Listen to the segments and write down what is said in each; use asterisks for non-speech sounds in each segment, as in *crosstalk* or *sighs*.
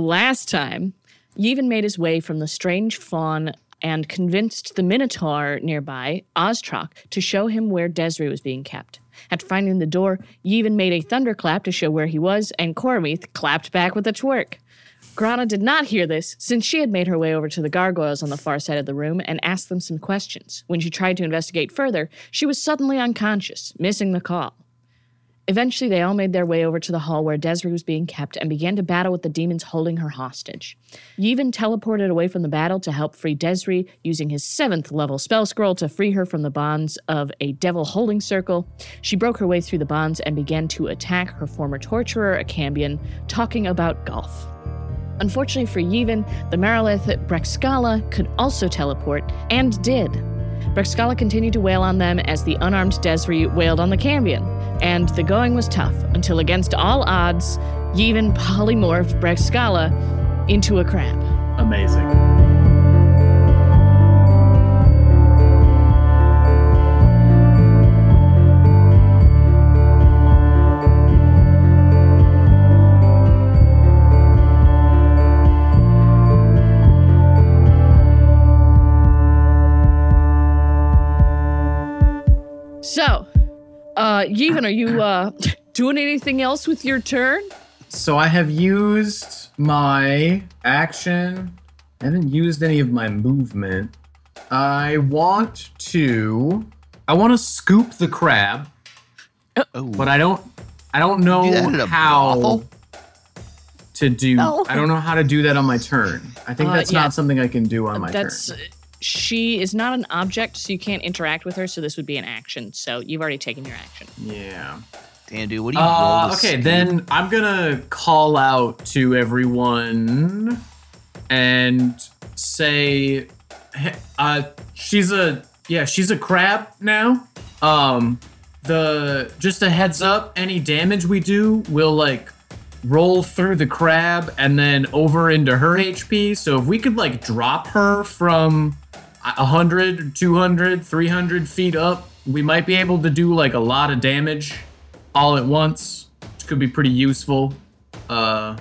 last time, Yevon made his way from the strange fawn and convinced the Minotaur nearby, Oztrock, to show him where Desri was being kept. After finding the door, Yevon made a thunderclap to show where he was, and Cormith clapped back with a twerk. Grana did not hear this, since she had made her way over to the gargoyles on the far side of the room and asked them some questions. When she tried to investigate further, she was suddenly unconscious, missing the call. Eventually, they all made their way over to the hall where Desri was being kept and began to battle with the demons holding her hostage. Yevon teleported away from the battle to help free Desri, using his seventh level spell scroll to free her from the bonds of a devil holding circle. She broke her way through the bonds and began to attack her former torturer, a Cambion, talking about golf. Unfortunately for Yevon, the Marilith Brexcala could also teleport, and did. Brexcala continued to wail on them as the unarmed Desri wailed on the Cambion, and the going was tough until, against all odds, Yevon polymorphed Brexcala into a crab. Amazing. So, uh, Yevon, are you uh, *laughs* doing anything else with your turn? So I have used my action. I haven't used any of my movement. I want to. I want to scoop the crab, Oh, but I don't. I don't know Do that at a how brothel? to do. No. I don't know how to do that on my turn. I think Uh, that's yeah. not something I can do on my That's turn. She is not an object, so you can't interact with her. So this would be an action. So you've already taken your action. Yeah. damn, dude, what do you roll? Uh, to okay, scoop? then I'm gonna call out to everyone and say, "Hey, uh, she's a yeah, she's a crab now. Um, the just a heads up, any damage we do will like roll through the crab and then over into her HP. So if we could like drop her from a 100, 200, 300 feet up, we might be able to do like a lot of damage all at once, which could be pretty useful. Uh,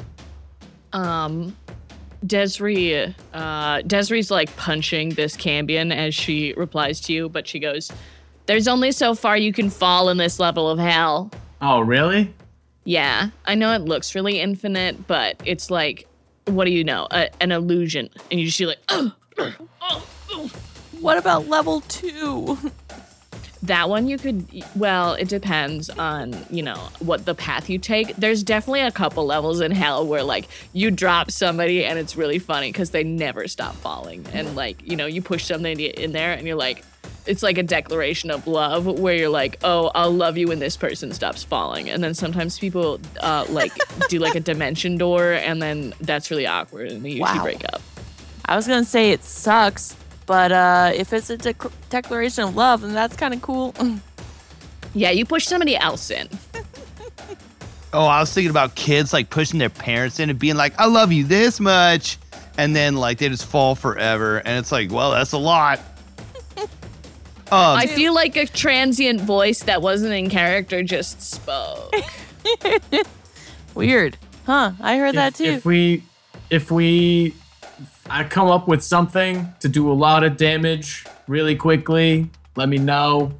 Um, Desri, uh, Desri's like punching this Cambion as she replies to you, but she goes, "There's only so far you can fall in this level of hell." oh, really? Yeah, I know it looks really infinite, but it's like, what do you know? A, an illusion, and you just see like, "Ugh, ugh, ugh, ugh." What about level two? That one you could well, it depends on, you know, what the path you take. There's definitely a couple levels in hell where like you drop somebody and it's really funny cuz they never stop falling. And like, you know, you push something in there and you're like it's like a declaration of love where you're like, "Oh, I'll love you when this person stops falling." And then sometimes people uh like *laughs* do like a dimension door and then that's really awkward and they usually Wow. break up. I was gonna say it sucks, but uh, if it's a dec- declaration of love, then that's kind of cool. *laughs* Yeah, you push somebody else in. *laughs* Oh, I was thinking about kids like pushing their parents in and being like, "I love you this much," and then like they just fall forever, and it's like, well, that's a lot. *laughs* Um, I feel like a transient voice that wasn't in character just spoke. Weird, huh? I heard that too. if we, if we, I come up with something to do a lot of damage really quickly, let me know.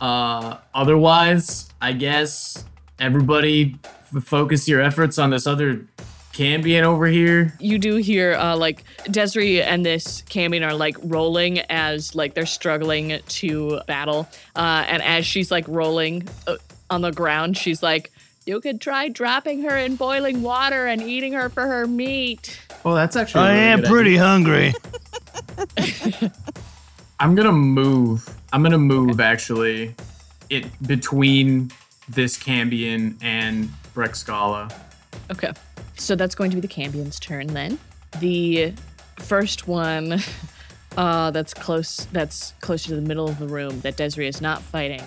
Uh, otherwise, I guess everybody f- focus your efforts on this other Cambion over here. you do hear uh, like Desiree and this Cambion are like rolling as like they're struggling to battle. Uh, and as she's like rolling uh, on the ground, she's like, "You could try dropping her in boiling water and eating her for her meat." Well, that's actually. I really am pretty idea. hungry. *laughs* I'm gonna move. I'm gonna move actually, it between this Cambion and Brexcala. Okay, so that's going to be the Cambion's turn then. The first one *laughs* uh, that's close, that's closer to the middle of the room that Desiree is not fighting,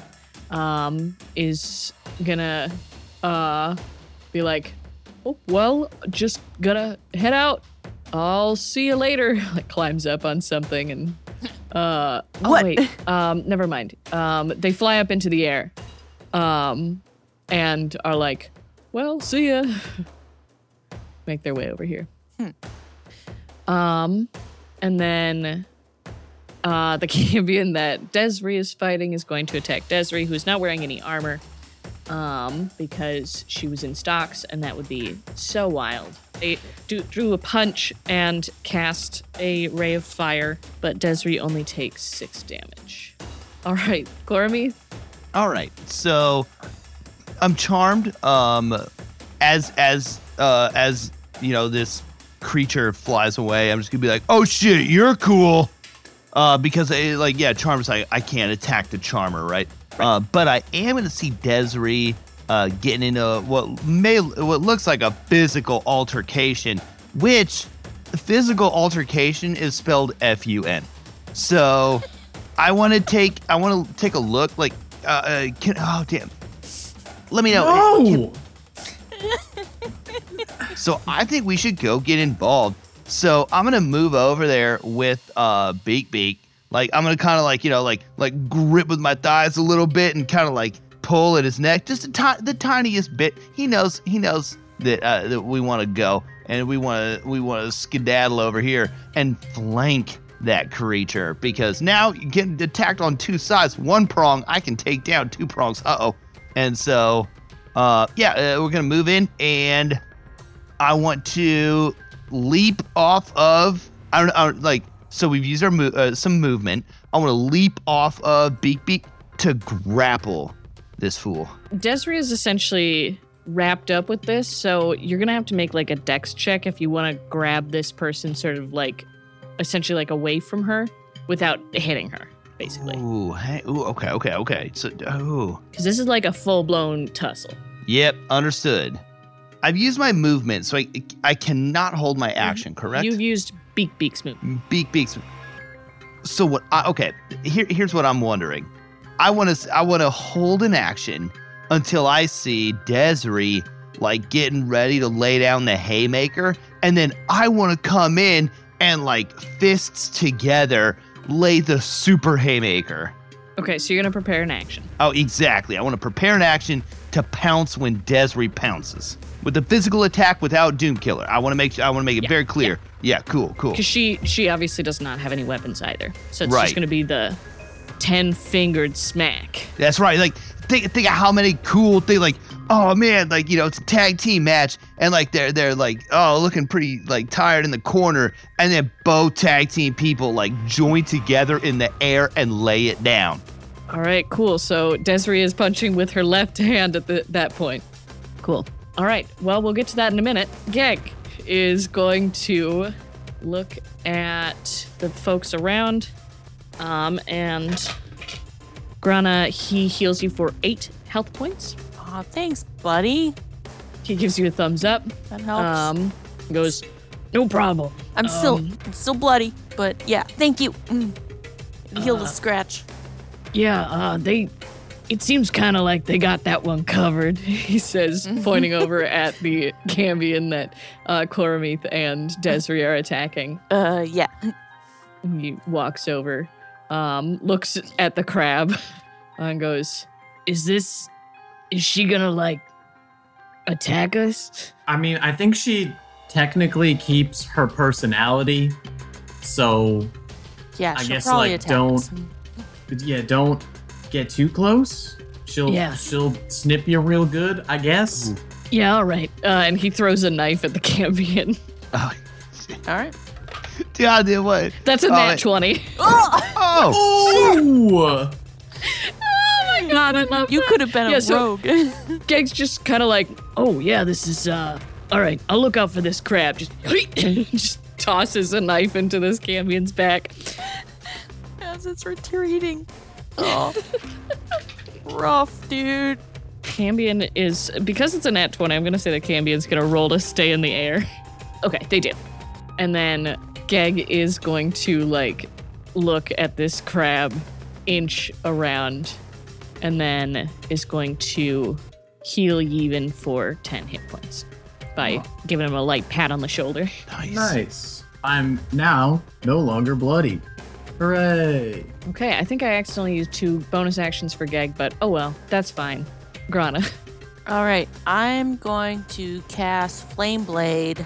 um, is gonna uh, be like, oh, well, just gonna head out. I'll see you later. *laughs* Like climbs up on something and uh, oh What? wait, um, never mind. Um, they fly up into the air, um, and are like, well, see ya. *laughs* make their way over here. Um, and then uh, the *laughs* Cambion that Desri is fighting is going to attack Desri, who's not wearing any armor, um, because she was in stocks, and that would be so wild. They do, drew a punch and cast a ray of fire, but Desri only takes six damage. All right, Gormy, All right. So I'm charmed. Um, as as uh as you know this creature flies away, I'm just gonna be like, oh shit, you're cool. Uh, because it, like yeah, charm's like I can't attack the charmer, right? Uh, but I am gonna see Desiree uh getting into what may what looks like a physical altercation, which physical altercation is spelled F U N. So I want to take I want to take a look like uh, uh can, oh damn. Let me know. No. So I think we should go get involved. So I'm gonna move over there with uh Beak Beak. Like I'm gonna kind of like you know like like grip with my thighs a little bit and kind of like pull at his neck just the tiniest bit. He knows he knows that uh, that we want to go and we want to we want to skedaddle over here and flank that creature because now you get attacked on two sides. One prong I can take down. Two prongs. Uh oh. And so uh yeah uh, we're gonna move in and I want to leap off of I don't know like so we've used our mo- uh, some movement. I want to leap off of Beak Beak to grapple this fool. Desiree is essentially wrapped up with this, so you're gonna have to make like a dex check if you want to grab this person sort of like essentially like away from her without hitting her, basically. Ooh, hey, ooh, okay, okay, okay. So, ooh, Because this is like a full blown tussle. yep, understood. I've used my movement, so I I cannot hold my action. Correct. You've used Beak Beak move. Beak beaks. So what? I, okay, here here's what I'm wondering. I want to I want to hold an action until I see Desiree like getting ready to lay down the haymaker, and then I want to come in and like fists together lay the super haymaker. Okay, so you're gonna prepare an action. Oh, exactly. I want to prepare an action to pounce when Desiree pounces with the physical attack without Doom Killer. I want to make I want to make it Yeah, very clear. Yeah, cool, cool. Because she she obviously does not have any weapons either. So it's Right. just gonna be the ten fingered smack. That's right. Like think think of how many cool things like oh man, like you know, it's a tag team match and like they're they're like oh looking pretty like tired in the corner and then both tag team people like join together in the air and lay it down. All right, cool. So Desiree is punching with her left *laughs* hand at the, that point. Cool. All right. Well, we'll get to that in a minute. Geg is going to look at the folks around, um, and Grana he heals you for eight health points. Aw, thanks, buddy. He gives you a thumbs up. That helps. Um, goes, no problem. I'm still um, I'm still bloody, but yeah, thank you. Mm. Healed Uh, a scratch. Yeah, uh, they. It seems kind of like they got that one covered, *laughs* he says, *laughs* pointing over at the Cambion that uh, Cormith and Desiree are attacking. Uh, yeah. He walks over, um, looks at the crab, *laughs* and goes, Is this. Is she gonna, like, attack us? I mean, I think she technically keeps her personality. So, Yeah, I she'll guess, probably like, attack don't- us. yeah, don't get too close. She'll Yeah. she'll snip you real good, I guess. Yeah, all right. Uh, and he throws a knife at the *laughs* Cambion. Oh, All right. God, damn what? That's a Oh, nat it- 20. *laughs* Oh, Ooh! Oh my god, I love You could have been Yeah, a so- rogue. *laughs* Geg's just kind of like, oh yeah, this is uh, all right. I'll look out for this crab. Just, just tosses a knife into this Cambion's back. As it's retreating. Oh. Rough, dude. Cambion is because it's a nat twenty. I'm gonna say that Cambion's gonna roll to stay in the air. Okay, they do, and then Geg is going to like look at this crab, inch around, and then is going to heal Yevon for ten hit points by giving him a light pat on the shoulder. nice. Nice. I'm now no longer bloody. Hooray! Okay, I think I accidentally used two bonus actions for Geg, but oh well, that's fine. Grana. *laughs* All right, I'm going to cast Flame Blade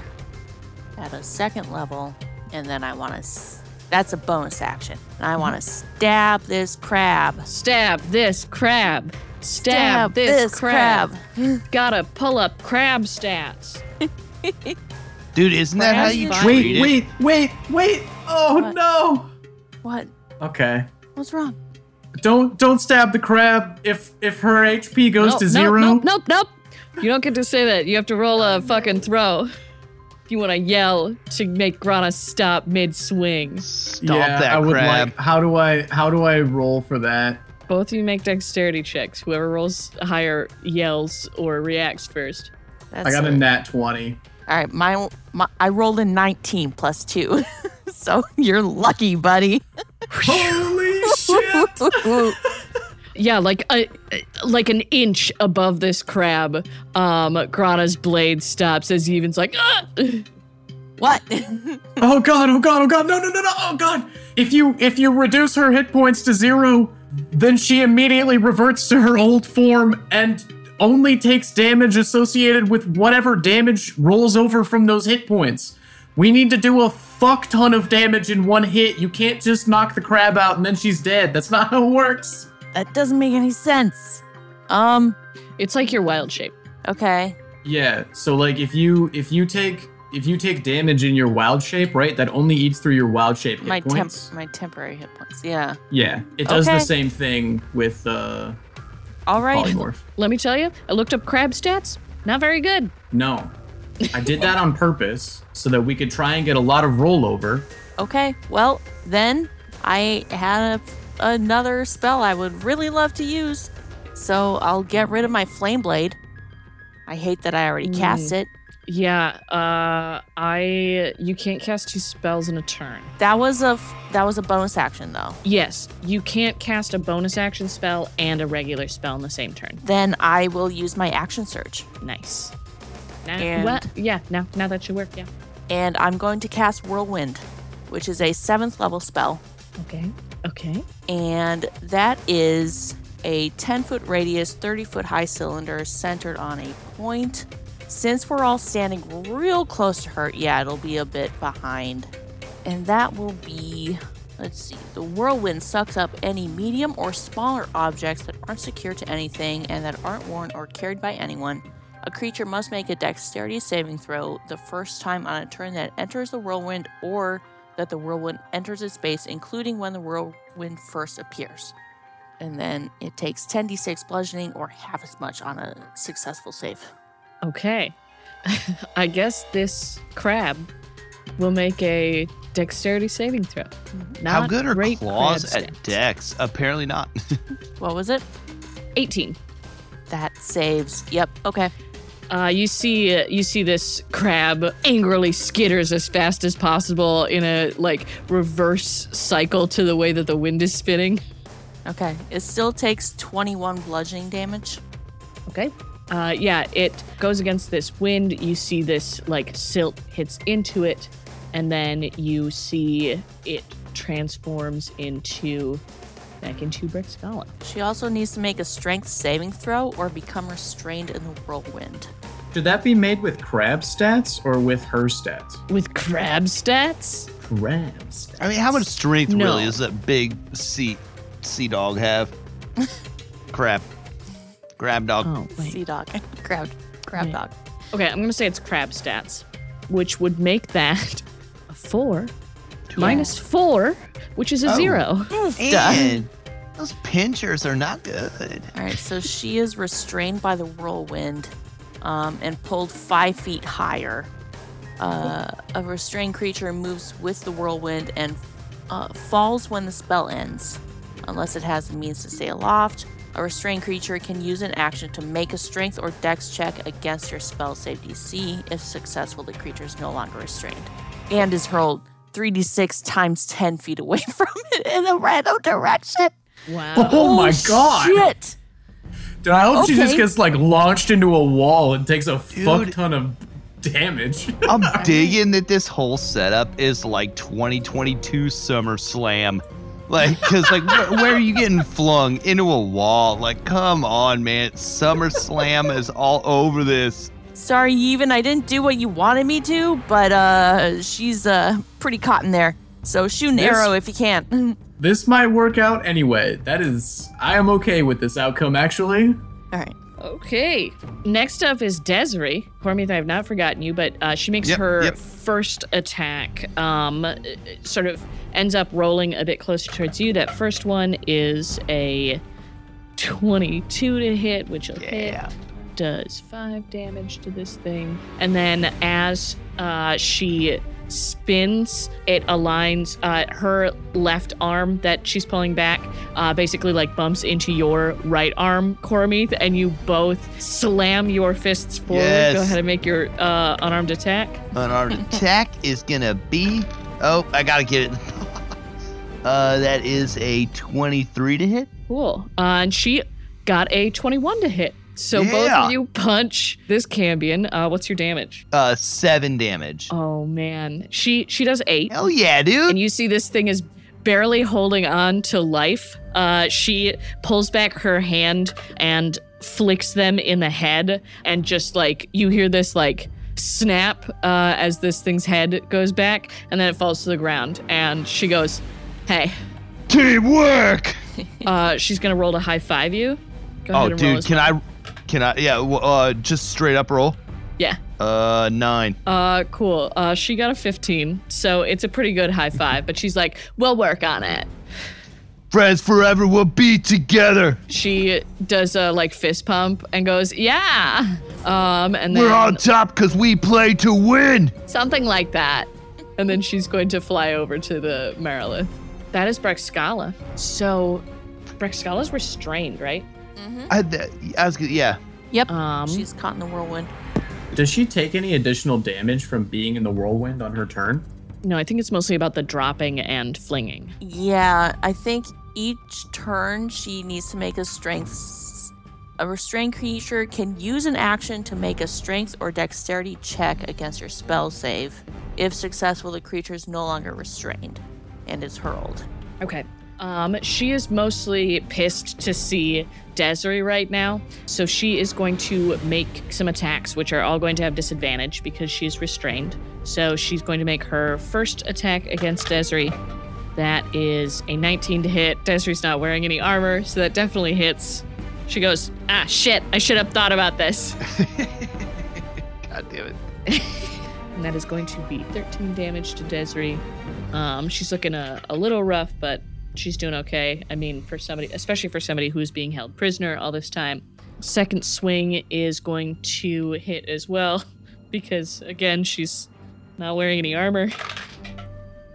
at a second level, and then I want to. That's a bonus action. And I want to mm-hmm. stab this crab. Stab this crab. Stab, this, crab. *gasps* Gotta pull up crab stats. Dude, isn't that how you is treat Wait, it? wait, wait, wait. Wait! Oh What? no. What? Okay. What's wrong? Don't don't stab the crab if if her HP goes Nope, to zero. Nope, nope, nope. You don't get to say that. You have to roll a fucking throw. If you want to yell to make Grana stop mid swing. Stop yeah, that I would crab. like. How do I how do I roll for that? Both of you make dexterity checks. Whoever rolls higher yells or reacts first. That's I got a it. nat twenty. All right, my, my I rolled a 19 plus two, *laughs* so you're lucky, buddy. Holy *laughs* shit! Yeah, like a like an inch above this crab, um, Grana's blade stops as Yevon's like, ah! what? *laughs* Oh god! Oh god! Oh god! No! No! No! No! Oh god! If you if you reduce her hit points to zero, then she immediately reverts to her old form and only takes damage associated with whatever damage rolls over from those hit points. We need to do a fuck ton of damage in one hit. You can't just knock the crab out and then she's dead. That's not how it works. that doesn't make any sense. Um. It's like your wild shape. Okay. Yeah, so like if you if you take if you take damage in your wild shape, right, that only eats through your wild shape hit My temp points. my temporary hit points. Yeah. Yeah, it does Okay. the same thing with uh All right. polymorph. Let me tell you, I looked up crab stats. Not very good. No. I did that on purpose so that we could try and get a lot of rollover. Okay. Well, then I had a, another spell I would really love to use, so I'll get rid of my flame blade. I hate that I already cast mm. it. Yeah, uh, I you can't cast two spells in a turn. That was a f- that was a bonus action though. Yes, you can't cast a bonus action spell and a regular spell in the same turn. Then I will use my action surge. Nice. Now, And- well, yeah, now now that should work. Yeah. and I'm going to cast Whirlwind, which is a seventh level spell. Okay. Okay. And that is a 10 foot radius, 30 foot high cylinder centered on a point. Since we're all standing real close to her, yeah, it'll be a bit behind. And that will be, let's see, the whirlwind sucks up any medium or smaller objects that aren't secure to anything and that aren't worn or carried by anyone. A creature must make a dexterity saving throw the first time on a turn that enters the whirlwind or that the whirlwind enters its base, including when the whirlwind first appears. And then it takes 10d6 bludgeoning or half as much on a successful save. Okay. *laughs* I guess this crab will make a dexterity saving throw. Not How good are great claws crab at stats. dex? Apparently not. *laughs* What was it? 18. That saves. Yep. Okay. Uh, you see, uh, you see this crab angrily skitters as fast as possible in a like reverse cycle to the way that the wind is spinning. Okay. It still takes 21 bludgeoning damage. Okay. Uh, yeah, it goes against this wind. You see this like silt hits into it, and then you see it transforms into back into Brexcala. She also needs to make a strength saving throw or become restrained in the whirlwind. Should that be made with crab stats or with her stats? With crab stats? Crab stats. I mean, how much strength No. really does that big sea sea dog have? *laughs* Crab. Grab dog. Oh, Sea dog. *laughs* Crab. Crab Wait. dog. Okay, I'm gonna say it's crab stats, which would make that *laughs* a four minus four, which is a Oh. zero. And those pinchers are not good. All right, so she is restrained by the whirlwind um, and pulled five feet higher. Uh, a restrained creature moves with the whirlwind and uh, falls when the spell ends, unless it has the means to stay aloft. A restrained creature can use an action to make a strength or dex check against your spell save DC. If successful, the creature is no longer restrained and is hurled 3d6 times 10 feet away *laughs* from it in a random direction. Wow. Oh my god! Shit! Dude, I hope she just gets like launched into a wall and takes a fuck ton of damage. *laughs* I'm *laughs* digging that this whole setup is like 2022 SummerSlam. Like, cause like, wh- where are you getting flung into a wall? Like, come on, man! SummerSlam is all over this. Sorry, even I didn't do what you wanted me to, but uh, she's uh pretty caught in there. So shoot an This- arrow if you can. *laughs* This might work out anyway. That is, I am okay with this outcome actually. All right. Okay. Next up is Desiree. Cormith, I have not forgotten you, but uh, she makes Yep, her yep. first attack. Um, uh, sort of ends up rolling a bit closer towards you. That first one is a 22 to hit, which will hit. Does five damage to this thing. And then as uh, she spins, it aligns uh, her left arm that she's pulling back, uh, basically like bumps into your right arm, Cormith, and you both slam your fists forward. Yes. Go ahead and make your uh, unarmed attack. Unarmed *laughs* attack is gonna be. Oh, I gotta get it. *laughs* uh, that is a 23 to hit. Cool. Uh, and she got a 21 to hit. So both of you punch this Cambion. Uh, what's your damage? Uh, seven damage. Oh man, she she does eight. Hell yeah, dude. and you see this thing is barely holding on to life. Uh, she pulls back her hand and flicks them in the head, and just like you hear this like snap uh, as this thing's head goes back, and then it falls to the ground. And she goes, "Hey." Teamwork. *laughs* Uh, she's gonna roll to high five you. Go Oh, and dude, can. I? Can I? Yeah. Uh, just straight up roll. Yeah. Uh, nine. Uh, cool. Uh, she got a 15, so it's a pretty good high five. But she's like, "We'll work on it." Friends forever. We'll be together. she does a like fist pump and goes, "Yeah," um, and then We're on top because we play to win. something like that, and then she's going to fly over to the Marilith. That is Brexcala. So, Brexcala's restrained, right? I, th- I was. gonna- Yeah. Yep. Um, she's caught in the whirlwind. Does she take any additional damage from being in the whirlwind on her turn? no, I think it's mostly about the dropping and flinging. Yeah, I think each turn she needs to make a strength. A restrained creature can use an action to make a strength or dexterity check against your spell save. If successful, the creature is no longer restrained and is hurled. Okay. Um, she is mostly pissed to see Desiree right now, so she is going to make some attacks, which are all going to have disadvantage because she's restrained. So she's going to make her first attack against Desiree. That is a 19 to hit. Desiree's not wearing any armor, so that definitely hits. She goes, ah, shit, I should have thought about this. *laughs* God damn it. *laughs* and that is going to be 13 damage to Desiree. Um, she's looking a, a little rough, but she's doing okay. I mean, for somebody, especially for somebody who's being held prisoner all this time. Second swing is going to hit as well, *laughs* because again, she's not wearing any armor.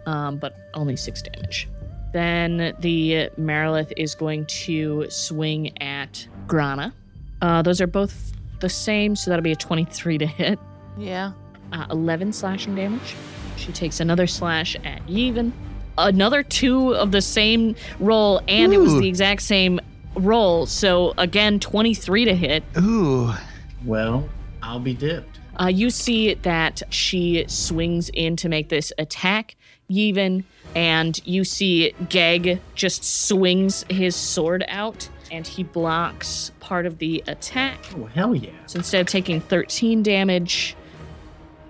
Um, but only six damage. Then the Marilith is going to swing at Grana. Uh, those are both the same, so that'll be a 23 to hit Yeah. uh, 11 slashing damage. She takes another slash at Yevon. Another two of the same roll, and it was the exact same roll. So again, 23 to hit. Ooh. Well, I'll be dipped. Uh, you see that she swings in to make this attack, Yevon, and you see Geg just swings his sword out, and he blocks part of the attack. Oh hell yeah! So instead of taking 13 damage,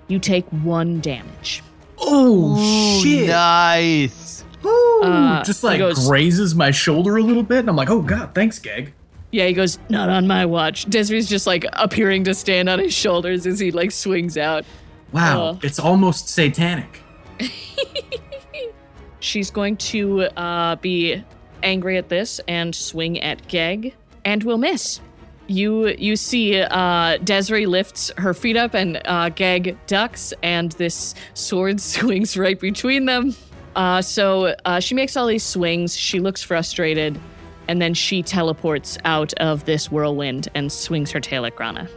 you take one damage. Oh Ooh, shit! Nice. Ooh, Uh, just like goes- grazes my shoulder a little bit, and I'm like, oh god, thanks, Geg. Yeah, he goes, not on my watch. Desiree's just like appearing to stand on his shoulders as he like swings out. Wow, Uh. it's almost satanic. *laughs* She's going to uh, be angry at this and swing at Geg, and will miss. You you see uh, Desiree lifts her feet up and uh, Geg ducks, and this sword *laughs* swings right between them. Uh, so uh, she makes all these swings. She looks frustrated, and then she teleports out of this whirlwind and swings her tail at Grana.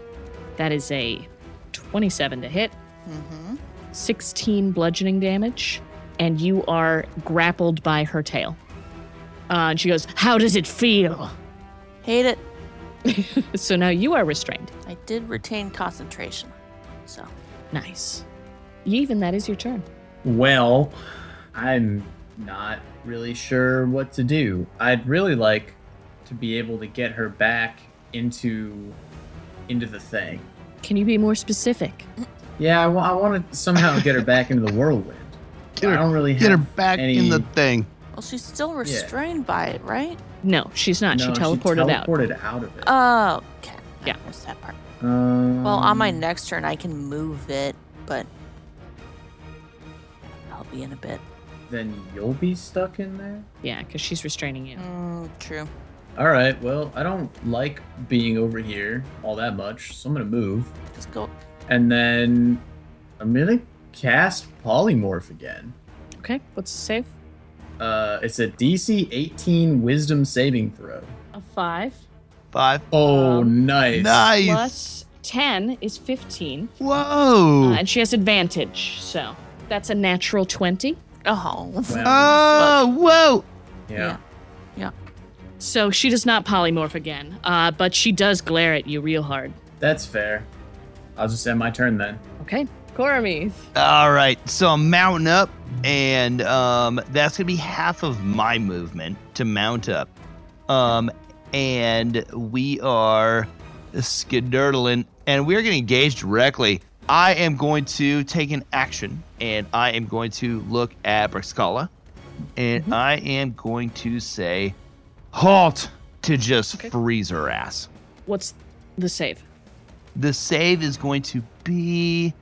That is a 27 to hit. 16 bludgeoning damage, and you are grappled by her tail. Uh, and she goes, How does it feel? Hate it. *laughs* So now you are restrained. I did retain concentration. So, Nice. Yevon that is your turn. Well, I'm not really sure what to do. I'd really like to be able to get her back into into the thing. Can you be more specific? *clears throat* Yeah, I want to somehow get her back into the whirlwind. Get I her, don't really have get her back any... in the thing. Well, she's still restrained by it, right? No, she's not. No, she teleported out. teleported out. of it. Oh, okay. I Yeah. missed that part. Um, Well, on my next turn, I can move it, but I'll be in a bit. then you'll be stuck in there. Yeah, because she's restraining you. Mm, true. All right. Well, I don't like being over here all that much, so I'm gonna move, Just go. and then I'm gonna cast polymorph again. Okay, what's the save? Uh, it's a DC 18 Wisdom saving throw. A five. Five. Oh, Um, nice. Nice. Plus 10 is 15. Whoa. Uh, and she has advantage, so that's a natural 20. Oh. Wow. oh, whoa. yeah. Yeah. So she does not polymorph again, uh, but she does glare at you real hard. That's fair. I'll just end my turn then. Okay, All right, so I'm mounting up, and um, that's gonna be half of my movement to mount up. Um, and we are skidderdling, and we're gonna engage directly. I am going to take an action, and I am going to look at Brexcala, and I am going to say, "Halt!" to just Okay. freeze her ass. What's the save? The save is going to be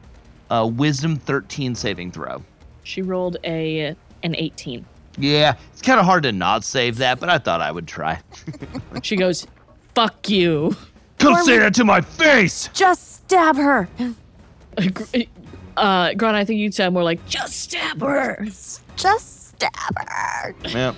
a Wisdom 13 saving throw. She rolled a an 18. Yeah, it's kind of hard to not save that, but I thought I would try. *laughs* She goes, "Fuck you." Come say that to my face! Just stab her. Uh, Gron, I think you'd sound more like, "Just stab her." Just stab her. Yeah.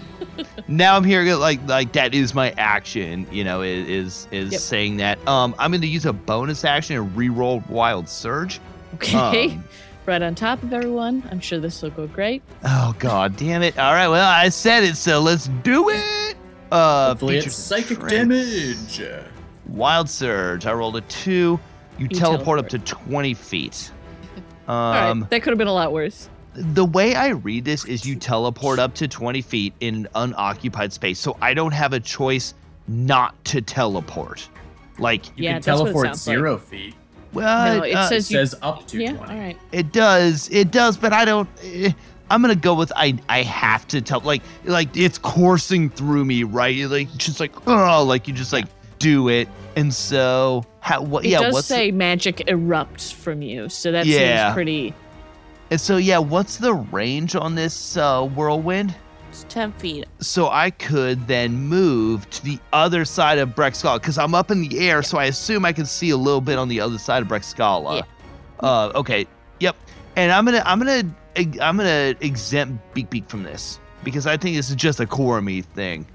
now I'm here, like, like that is my action. You know, is is, is Yep. saying that. Um, I'm going to use a bonus action and re-roll Wild Surge. Okay, Um, *laughs* right on top of everyone. I'm sure this will go great. oh god, damn it! All right, well I said it, so let's do it. Uh, Hopefully, it's psychic strength. damage. Wild Surge. I rolled a two. You, You teleport, up to 20 feet. Um, *laughs* All right, that could have been a lot worse. the way I read this is you teleport up to 20 feet in unoccupied space. So I don't have a choice not to teleport. Like, You Yeah, can that's what it teleport sounds like. zero feet. Well, No, it uh, It says you. says up to Yeah, 20. all right. it does, it does, but I don't. eh, I'm gonna go with I. I have to tell, like, like it's coursing through me, right? Like, just like, oh, like you just like do it, and so how? What? It yeah, does what's the- say magic erupts from you, so that Yeah. seems pretty. and so yeah, what's the range on this uh, whirlwind? It's 10 feet. so I could then move to the other side of Brexcala because I'm up in the air, so I assume I can see a little bit on the other side of Brexcala. Yeah. Uh, okay. Yep. And I'm gonna, I'm gonna, I'm gonna exempt Beak Beak from this because I think this is just a Cormith thing.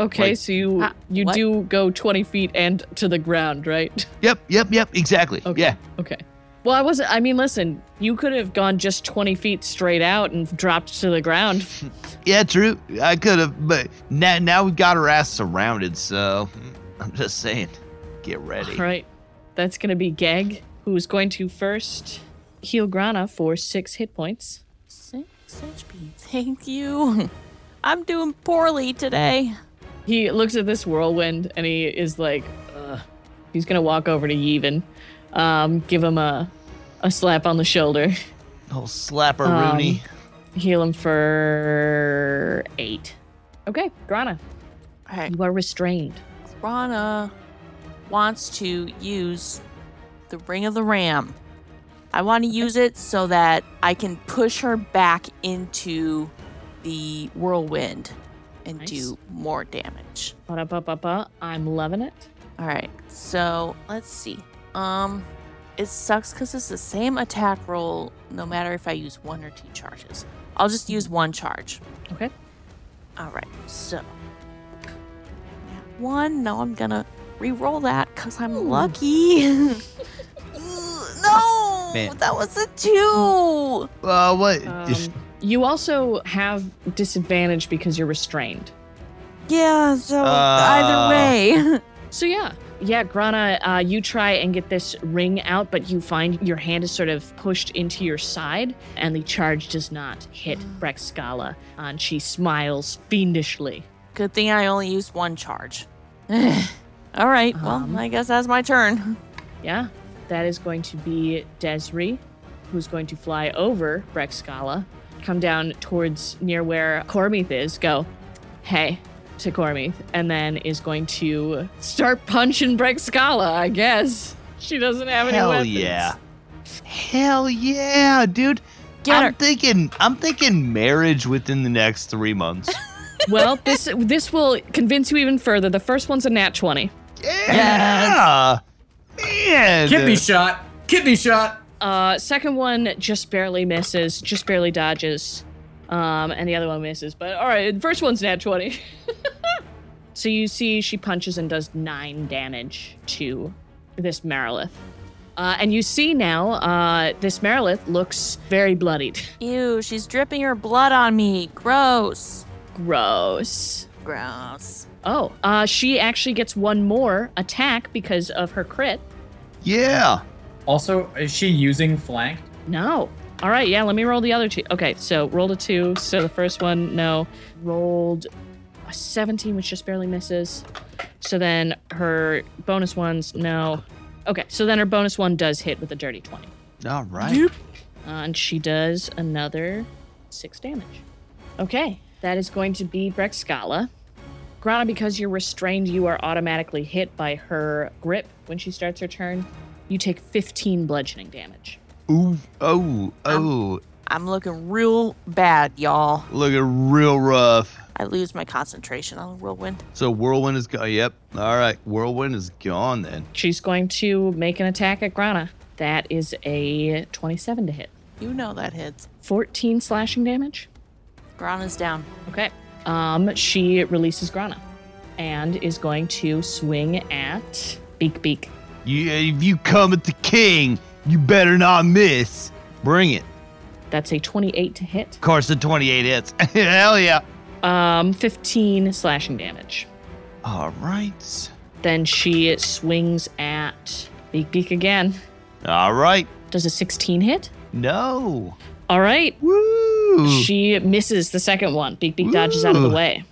Okay, Like- so you Uh, you what? do go 20 feet and to the ground, right? Yep. Yep. Yep. Exactly. Okay. Yeah. Okay. Well, I wasn't. I mean, listen, you could have gone just 20 feet straight out and dropped to the ground. *laughs* Yeah. True. I could have, but now, now we've got our ass surrounded. So I'm just saying, get ready. All right. That's going to be Geg, who's going to first heal Grana for six hit points. Six HP. Thank you. I'm doing poorly today. He looks at this whirlwind and he is like, Ugh. he's going to walk over to Yevon, um, give him a, a slap on the shoulder, Oh, slapper Um, Rooney. heal him for eight. Okay, Grana, All right. you are restrained. Grana wants to use the Ring of the Ram. I want to use it so that I can push her back into the whirlwind and Nice. do more damage. Ba-da-ba-ba-ba. I'm loving it. All right. So let's see. Um, it sucks because it's the same attack roll no matter if I use one or two charges. I'll just use one charge. Okay. All right. So that one. No, I'm gonna re-roll that because I'm lucky. *laughs* no, Man. that was a two. Uh, what? Um, you also have disadvantage because you're restrained. Yeah. So Uh. either way. *laughs* So yeah, yeah, Grana, uh, you try and get this ring out, but you find your hand is sort of pushed into your side, and the charge does not hit Brexcala. And she smiles fiendishly. Good thing I only used one charge. *sighs* All right. Well, Um, I guess that's my turn. Yeah, that is going to be Desri, who's going to fly over Brexcala, come down towards near where Cormith is, go, hey, to Cormith, and then is going to start punching Brexcala, I guess. She doesn't have any Hell weapons. yeah. Hell yeah, dude. Get I'm her. thinking I'm thinking marriage within the next three months. *laughs* *laughs* Well, this this will convince you even further. The first one's a nat 20. Yeah. Man. Kidney shot. Kidney shot. Uh, second one just barely misses, just barely dodges. Um, and the other one misses. But all right, first one's nat 20. *laughs* so you see she punches and does nine damage to this Marilith. Uh, and you see now, uh, this Marilith looks very bloodied. *laughs* Ew, she's dripping her blood on me. Gross. Gross. Gross. Oh, uh, she actually gets one more attack because of her crit. Yeah. Also, is she using flank? No. All right, yeah, let me roll the other two. Okay, so rolled a two. So the first one, no. Rolled a 17, which just barely misses. So then her bonus ones, no. Okay, so then her bonus one does hit with a dirty 20. All right. Uh, and she does another six damage. Okay, that is going to be Brexcala. Grana, because you're restrained, you are automatically hit by her grip when she starts her turn. You take 15 bludgeoning damage. Ooh. Oh. Oh. I'm looking real bad, y'all. Looking real rough. I lose my concentration on the whirlwind. So whirlwind is gone. Yep. All right. Whirlwind is gone then. She's going to make an attack at Grana. That is a 27 to hit. You know that hits. 14 slashing damage. Grana's down. Okay. Um, she releases Grana and is going to swing at Beak Beak. You, if you come at the king, you better not miss. Bring it. That's a 28 to hit. Of course, the 28 hits. *laughs* Hell yeah. Um, 15 slashing damage. All right. Then she swings at Beak Beak again. All right. Does a 16 hit? No. All right. Woo. She misses the second one. Beak Beak dodges out of the way.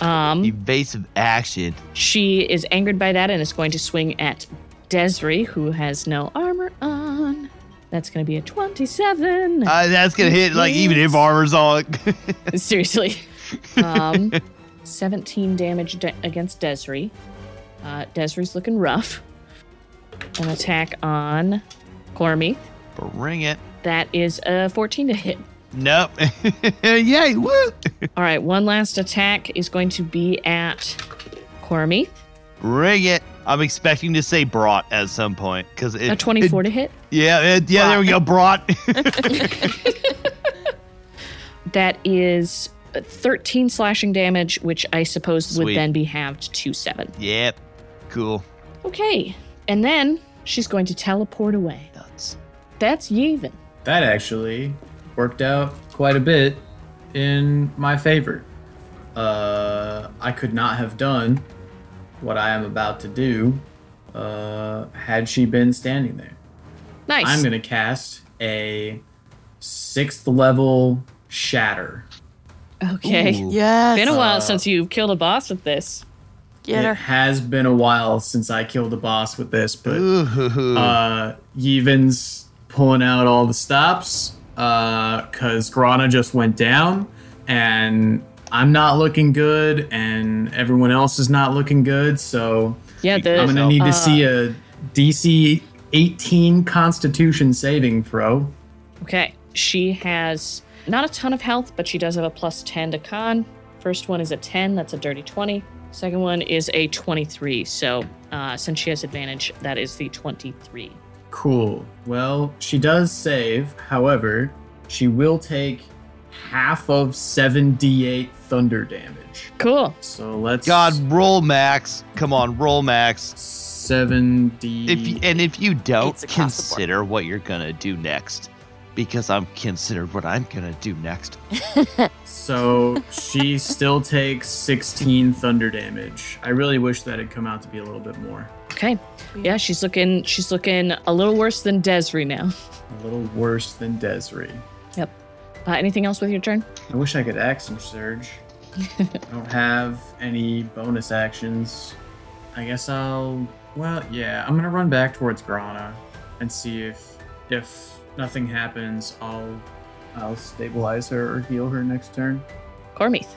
Um, Evasive action. She is angered by that and is going to swing at Desri, who has no armor on. That's going to be a 27. Uh, that's gonna hit like even if armor's on. *laughs* Seriously. *laughs* Um, 17 damage de- against Desri. Uh, Desri's looking rough. An attack on Cormie. Bring it. That is a 14 to hit. Nope. *laughs* Yay! Woo! All right, one last attack is going to be at Cormie. Bring it. I'm expecting to say brought at some point because it. A 24 it- to hit. yeah, it- yeah. There we go. Brought. *laughs* That is 13 slashing damage, which I suppose Sweet. would then be halved to 7. yep. Cool. Okay, and then she's going to teleport away. Nuts. That's Yevon. That actually worked out quite a bit in my favor. Uh, I could not have done what I am about to do uh, had she been standing there. Nice. I'm gonna cast a sixth level shatter. okay. Ooh. *laughs* Yes. Been a while Uh, since you killed a boss with this. Get it her. has been a while since I killed a boss with this, but Ooh. uh, Yevon's pulling out all the stops because Grana just went down, and I'm not looking good, and everyone else is not looking good. So Yeah, I'm gonna need uh, to see a DC 18 Constitution saving throw. Okay. She has not a ton of health, but she does have a plus 10 to con. First one is a 10, that's a dirty 20. Second one is a 23. So uh, since she has advantage, that is the 23. Cool. Well, she does save. However, she will take half of 7d8 thunder damage. Cool. So let's God, roll max. Come on, roll max. 7d If you, and if you don't It's across the board. consider what you're gonna do next, because I'm considered what I'm gonna do next. *laughs* So she still takes 16 thunder damage. I really wish that had come out to be a little bit more. Okay. Yeah, she's looking she's looking a little worse than Desri now. A little worse than Desri. Yep. Uh, anything else with your turn? I wish I could action surge. *laughs* I don't have any bonus actions. I guess I'll. Well, yeah, I'm gonna run back towards Grana. and see if if nothing happens, I'll I'll stabilize her or heal her next turn. Cormith.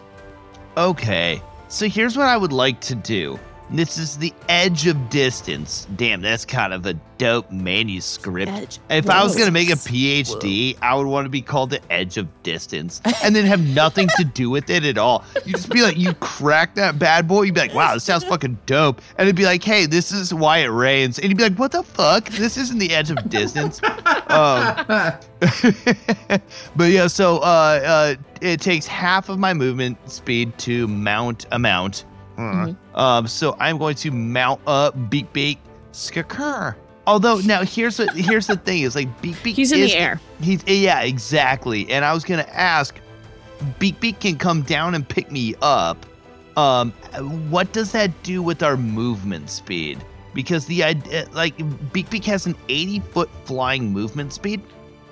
Okay, so here's what I would like to do. This is the edge of distance. Damn, that's kind of a dope manuscript. Edge. If I was gonna make a PhD, I would want to be called the Edge of Distance, *laughs* and then have nothing to do with it at all. You just be like, you crack that bad boy. You'd be like, wow, this sounds fucking dope, and it'd be like, hey, this is why it rains, and you'd be like, what the fuck? This isn't the Edge of Distance. um, *laughs* but yeah, so uh, uh, it takes half of my movement speed to mount a mount. Uh, Um, so I'm going to mount up Beak Beak Skakar. Although now here's the here's the thing is like Beak Beak He's in is, the air. He's yeah exactly. And I was gonna ask, Beak Beak can come down and pick me up. Um, what does that do with our movement speed? Because the idea, like Beak Beak has an 80 foot flying movement speed.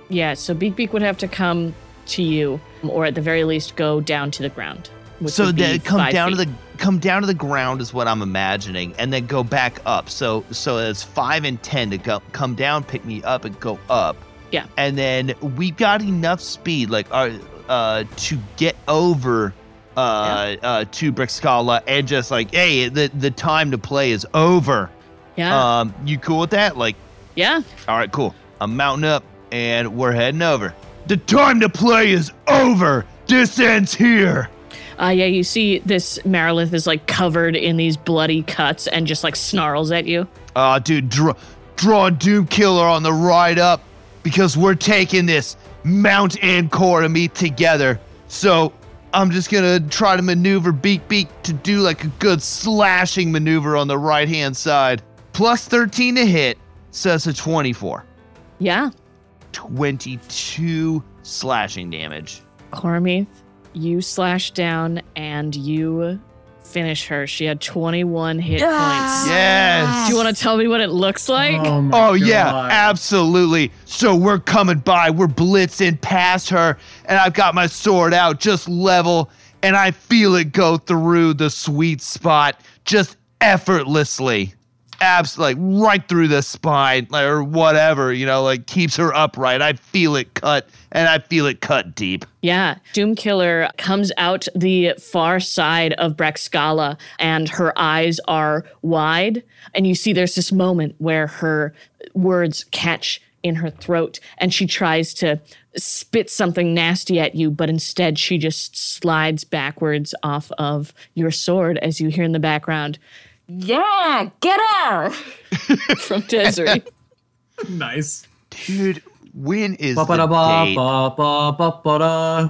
Yeah, so Beak Beak would have to come to you, or at the very least go down to the ground. so then come down to feet. the come down to the ground is what I'm imagining, and then go back up. So so it's five and ten to go come down, pick me up, and go up. Yeah. And then we got enough speed, like uh, uh to get over uh uh to Brexcala and just like, hey, the the time to play is over. Yeah, Um, you cool with that? Like, yeah. all right, cool. I'm mounting up, and we're heading over. The time to play is over. This ends here. Uh, yeah, you see this Marilith is like covered in these bloody cuts and just like snarls at you. Uh, dude, draw, draw Doom Killer on the ride up because we're taking this Mount and me together. So I'm just gonna try to maneuver Beak Beak to do like a good slashing maneuver on the right hand side. Plus 13 to hit, so that's a 24. Yeah, 22 slashing damage. Cormith, you slash down and you finish her. She had 21 hit points. Yes. Do you want to tell me what it looks oh like? oh Oh yeah, absolutely. So we're coming by, we're blitzing past her, and I've got my sword out just level, and I feel it go through the sweet spot just effortlessly. Abs like right through the spine, like, or whatever, you know, like keeps her upright. I feel it cut, and I feel it cut deep. Yeah, Doomkiller comes out the far side of Brexcala and her eyes are wide. And you see there's this moment where her words catch in her throat and she tries to spit something nasty at you, but instead she just slides backwards off of your sword as you hear in the background, Yeah, get her! *laughs* from Desiree. *laughs* nice. Dude, when is the date?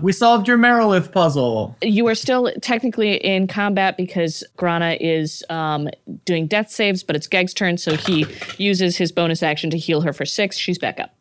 We solved your Marilith puzzle. You are still technically in combat because Grana is um, doing death saves, but it's Geg's turn, so he uses his bonus action to heal her for six. She's back up.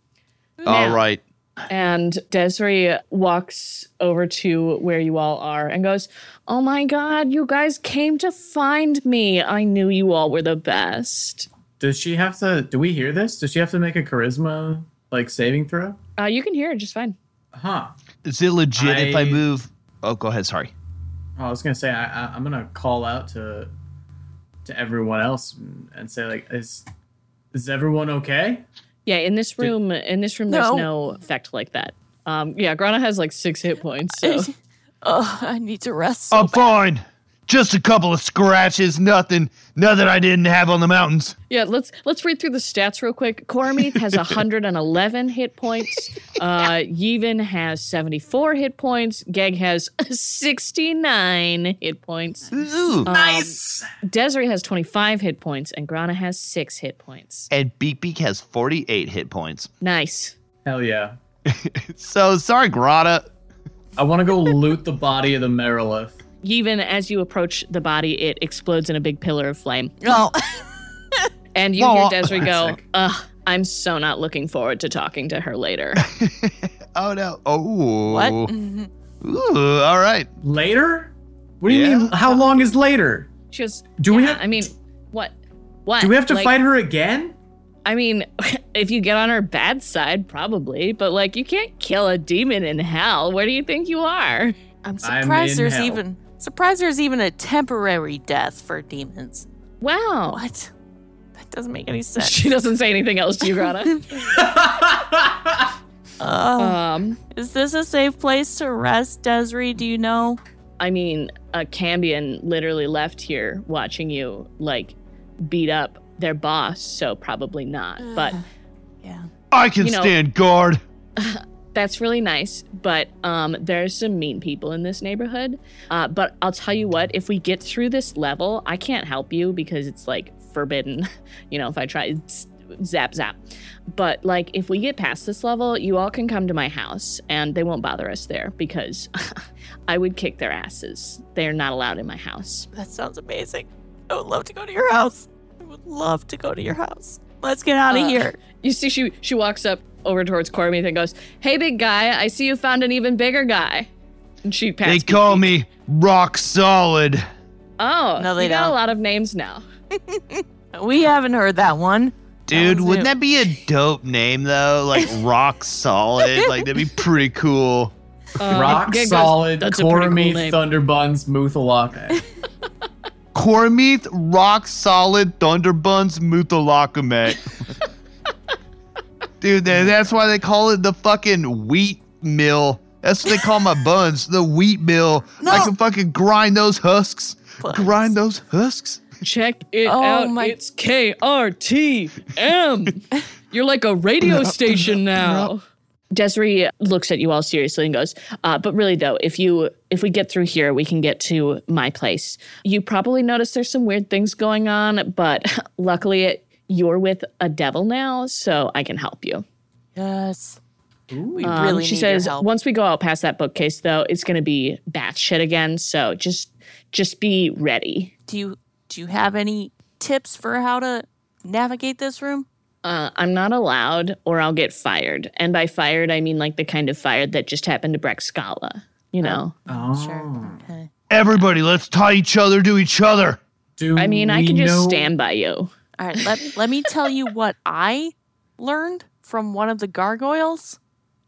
All Now- right. And Desiree walks over to where you all are and goes, Oh my God, you guys came to find me. I knew you all were the best. Does she have to? Do we hear this? Does she have to make a charisma like saving throw? Uh, you can hear it just fine. Huh. Is it legit if I I- move? Oh, go ahead. Sorry. Oh, I was gonna say I, I, I'm gonna call out to to everyone else and, and say like, is is everyone okay? Yeah, in this room, in this room, there's No. no effect like that. Um, yeah, Grana has like six hit points. So. *laughs* Oh, I need to rest. So I'm fine. Just a couple of scratches, nothing, nothing I didn't have on the mountains. Yeah, let's let's read through the stats real quick. Cormith has *laughs* 111 hit points. Uh, Yevon has 74 hit points. Geg has 69 hit points. Ooh. Nice. Desiree has 25 hit points, and Grana has six hit points. and Beak Beak has 48 hit points. Nice. Hell yeah. *laughs* So sorry, Grata. I want to go loot the body of the Marilith. Yevon, as you approach the body, it explodes in a big pillar of flame, Oh, *laughs* and you Aw. hear Desiree go, "Ugh, I'm so not looking forward to talking to her later." *laughs* Oh no. Oh. what? *laughs* Ooh, all right. Later? What do you Yeah. mean? How long is later? She goes, Do we have- I mean, what? What? Do we have to Like- fight her again? I mean, if you get on her bad side, probably. But like, you can't kill a demon in hell. Where do you think you are? I'm I'm surprised there's hell. even surprised there's even a temporary death for demons. Wow. What? That Doesn't make any *laughs* sense. She doesn't say anything else to you, Grana. Uh, *laughs* um, is this a safe place to rest, Desiree? Do you know? I mean, a Cambion literally left here watching you like beat up their boss, so probably not. But *sighs* Yeah. I can You know- stand guard. *laughs* that's really nice. But um, there's some mean people in this neighborhood. Uh, but I'll tell you what, if we get through this level, I can't help you because it's like forbidden. *laughs* You know, if I try zap zap. But like, if we get past this level, you all can come to my house and they won't bother us there because *laughs* I would kick their asses. They are not allowed in my house. That sounds amazing. I would love to go to your house. I would love to go to your house. Let's get out of Uh, here. You see, she she walks up over towards Cormith and goes, "Hey, big guy, I see you found an even bigger guy." And she They call me rock solid. Oh, No, they you got don't. a lot of names now. *laughs* We haven't heard that one. Dude, was wouldn't new. that be a dope name though? Like *laughs* rock solid. like that'd be pretty cool. Uh, Rock Gig solid, "That's a pretty cool Cormith, name." Thunderbuns, Muthalaka. Cormith, rock solid, thunderbuns, mutalakamet. *laughs* Dude, that's why they call it the fucking wheat mill. That's what they call my *laughs* buns, the wheat mill. I can fucking grind those husks. Buns. Grind those husks. Check it Oh out. my- It's K R T M. *laughs* You're like a radio station now. Desiree looks at you all seriously and goes, uh, "But really, though, if you if we get through here, we can get to my place. You probably notice there's some weird things going on, but *laughs* luckily you're with a devil now, so I can help you." Yes. Ooh, We Um, really she need says your help. once we go out past that bookcase, though, it's going to be batshit again. So just just be ready. do you do you have any tips for how to navigate this room? Uh, I'm not allowed, or I'll get fired. And by fired, I mean like the kind of fired that just happened to Brexcala. You know, oh. Sure. Okay. Everybody, let's tie each other to each other. Do I mean, I can just know- stand by you. All right. Let let me tell you what I learned from one of the gargoyles.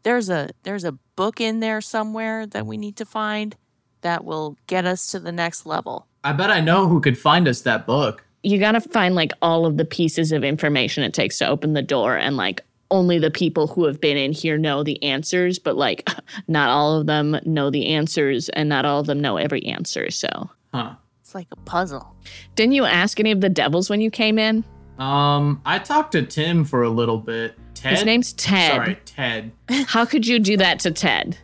There's a there's a book in there somewhere that we need to find that will get us to the next level. I bet I know who could find us that book. You got to find like all of the pieces of information it takes to open the door, and like only the people who have been in here know the answers, but like *laughs* not all of them know the answers, and not all of them know every answer. So, Huh. It's like a puzzle. didn't you ask any of the devils when you came in? Um, I talked to Tim for a little bit. Ted. His name's Ted. Sorry, Ted. *laughs* How could you do that to Ted?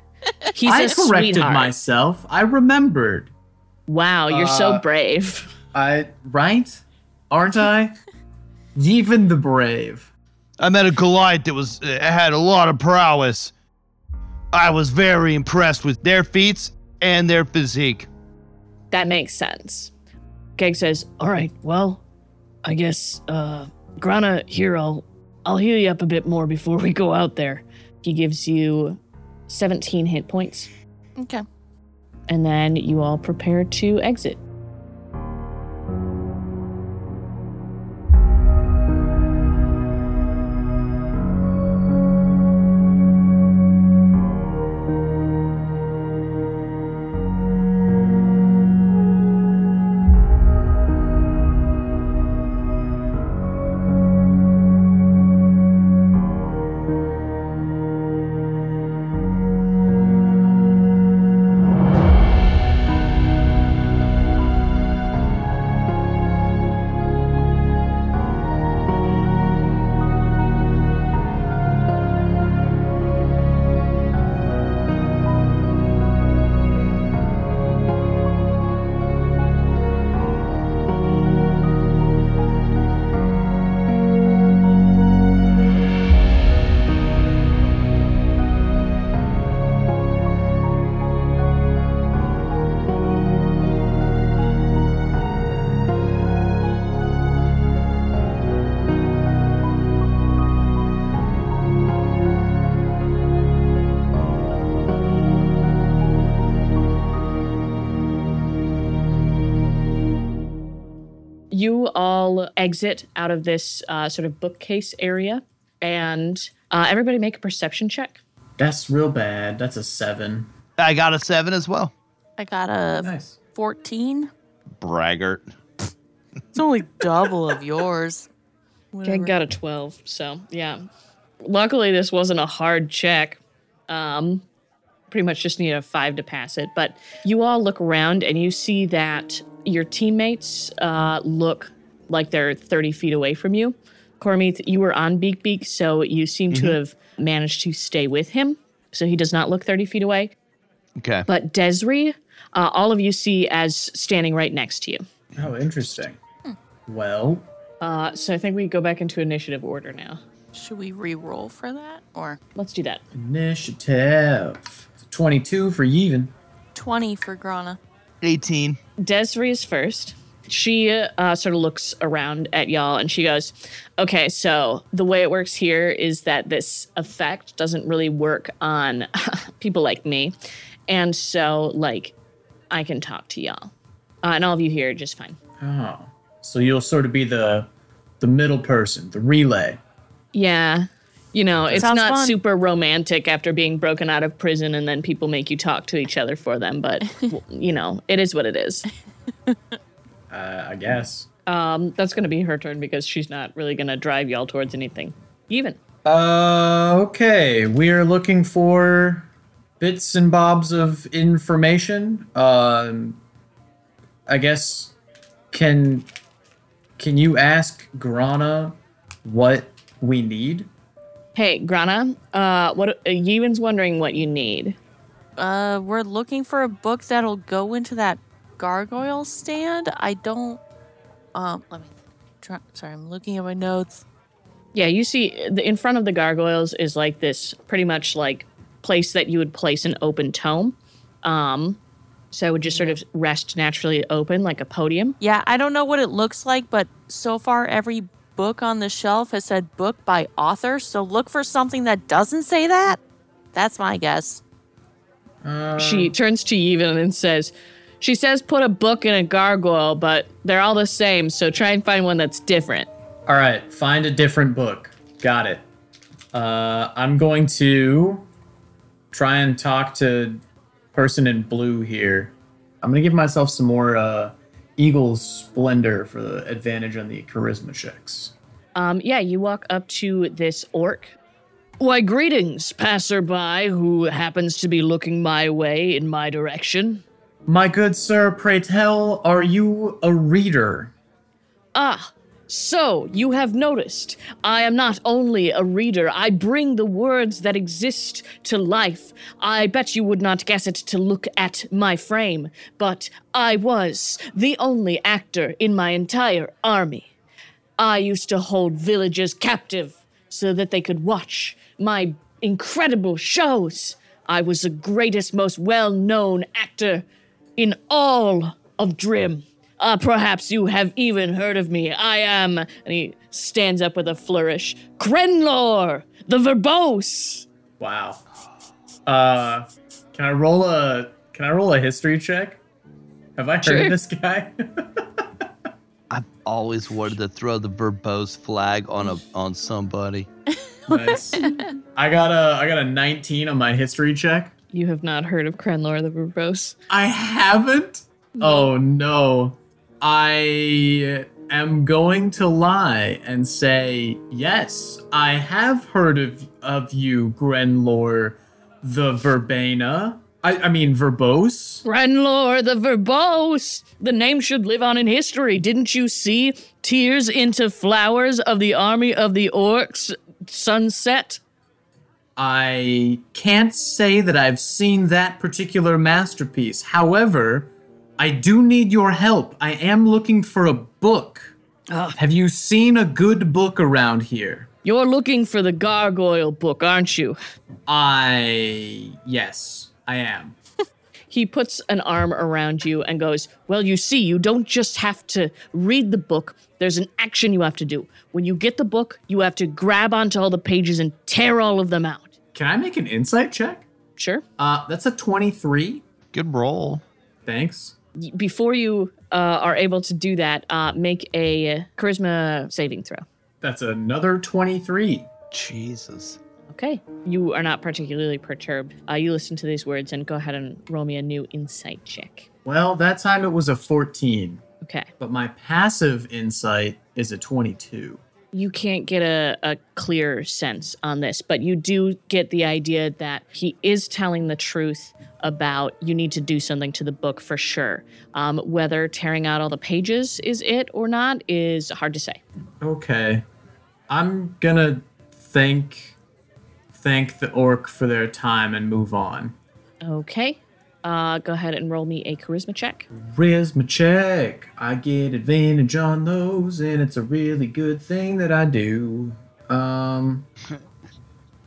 He's I a corrected sweetheart. myself. I remembered. Wow, you're so Uh, brave. I right? Aren't I? *laughs* Even the brave. I met a Goliath that was uh, had a lot of prowess. I was very impressed with their feats and their physique. That makes sense. Geg says, "All right, well, I guess uh Grana here I'll I'll heal you up a bit more before we go out there." He gives you 17 hit points Okay. and then you all prepare to exit. Exit out of this uh, sort of bookcase area, and uh, everybody make a perception check. That's real bad. That's a seven. I got a seven as well. I got a Nice. 14. Braggart. It's only double of yours. I got a 12. So, yeah. Luckily, this wasn't a hard check. Um, pretty much just need a five to pass it. But you all look around and you see that your teammates uh, look like they're 30 feet away from you. Cormith, you were on Beak Beak, so you seem to have managed to stay with him. So he does not look 30 feet away. Okay. But Desri, uh, all of you see as standing right next to you. Oh, interesting. Well, Uh, so I think we go back into initiative order now. Should we re-roll for that or Let's do that. initiative. 22 for Yevon. twenty for Grana? 18. Desiree is first. She uh, sort of looks around at y'all and she goes, Okay, so the way it works here is that this effect doesn't really work on *laughs* people like me. And so, like, I can talk to y'all. Uh, and all of you here are just fine. Oh. So you'll sort of be the the middle person, the relay. Yeah. You know, it's Sounds not fun. super romantic after being broken out of prison and then people make you talk to each other for them, but, *laughs* you know, it is what it is. *laughs* Uh, I guess. Um, that's going to be her turn because she's not really going to drive y'all towards anything. Even. Uh, okay. We are looking for bits and bobs of information. Um, I guess can can you ask Grana what we need? Hey, Grana, uh, what uh, Yevon's wondering what you need. Uh, we're looking for a book that'll go into that gargoyle stand. I don't. Um, let me. Try, sorry, I'm looking at my notes. Yeah, you see, the, in front of the gargoyles is like this pretty much like place that you would place an open tome. Um, so it would just sort of rest naturally open like a podium. Yeah, I don't know what it looks like, but so far every book on the shelf has said book by author. So look for something that doesn't say that. That's my guess. Uh, She turns to Yevon and says, She says put a book in a gargoyle, but they're all the same, so try and find one that's different. All right, find a different book. Got it. Uh, I'm going to try and talk to person in blue here. I'm gonna give myself some more uh, Eagle's Splendor for the advantage on the charisma checks. Um, yeah, you walk up to this orc. Why, greetings, passerby who happens to be looking my way in my direction. My good sir, pray tell, are you a reader? Ah, so you have noticed. I am not only a reader, I bring the words that exist to life. I bet you would not guess it to look at my frame, but I was the only actor in my entire army. I used to hold villagers captive so that they could watch my incredible shows. I was the greatest, most well known actor in all of Drim. Uh, perhaps you have even heard of me. I am, and he stands up with a flourish, Krenlor, the verbose. Wow. Uh, can I roll a can I roll a history check? Have I heard Sure. of this guy? *laughs* I've always wanted to throw the verbose flag on a on somebody. nice. *laughs* I got a I got a 19 on my history check. You have not heard of Krenlor, the verbose. I haven't. Oh no. I am going to lie and say yes. I have heard of of you, Grenlor, the Verbena. I, I mean verbose. Krenlor, the verbose. The name should live on in history. Didn't you see Tears into Flowers of the Army of the Orcs Sunset? I can't say that I've seen that particular masterpiece. However, I do need your help. I am looking for a book. Ah. Have you seen a good book around here? You're looking for the gargoyle book, aren't you? I. Yes, I am. He puts an arm around you and goes, Well, you see, you don't just have to read the book, there's an action you have to do. When you get the book, you have to grab onto all the pages and tear all of them out. Can I make an insight check? Sure. Uh, that's a 23. Good roll. Thanks. Before you uh, are able to do that, uh, make a charisma saving throw. That's another 23. Jesus. Okay. You are not particularly perturbed. Uh, you listen to these words and go ahead and roll me a new insight check. Well, that time it was a 14, Okay. but my passive insight is a 22. you can't get a, a clear sense on this, but you do get the idea that he is telling the truth about you need to do something to the book for sure. Um, whether tearing out all the pages is it or not is hard to say. Okay. I'm gonna thank thank the orc for their time and move on. Okay. Uh, go ahead and roll me a charisma check. Charisma check. I get advantage on those, and it's a really good thing that I do. Um. *laughs*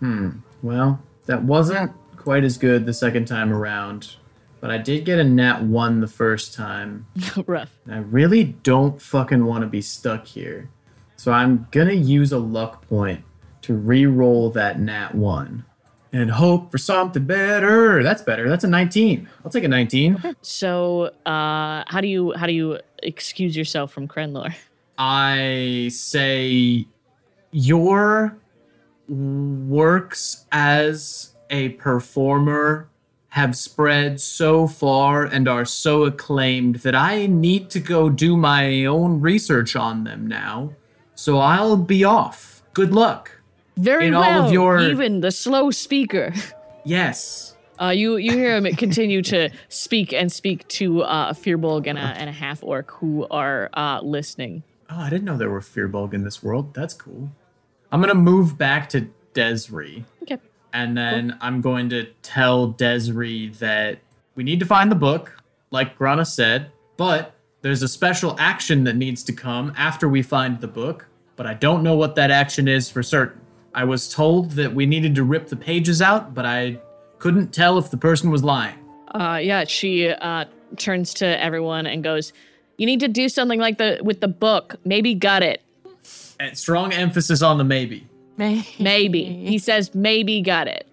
Hmm. Well, that wasn't quite as good the second time around, but I did get a nat one the first time. *laughs* Rough. I really don't fucking want to be stuck here. So I'm gonna use a luck point to re-roll that nat one. And hope for something better. That's better. That's a 19. I'll take a 19. So, uh, how do you how do you excuse yourself from Krenlor? I say your works as a performer have spread so far and are so acclaimed that I need to go do my own research on them now. So I'll be off. Good luck. Very In all well. of your- even the slow speaker. Yes. Uh, you you hear him continue to speak and speak to uh, a Firbolg and a, and a half orc who are uh, listening. Oh, I didn't know there were Firbolg in this world. That's cool. I'm gonna move back to Desri. Okay. And then I'm going to tell Desri that we need to find the book, like Grana said, but there's a special action that needs to come after we find the book, but I don't know what that action is for certain. I was told that we needed to rip the pages out, but I couldn't tell if the person was lying. Uh, yeah, she uh, turns to everyone and goes, "You need to do something like the with the book. Maybe got it. And strong emphasis on the maybe. Maybe. Maybe." He *laughs* says, "Maybe got it."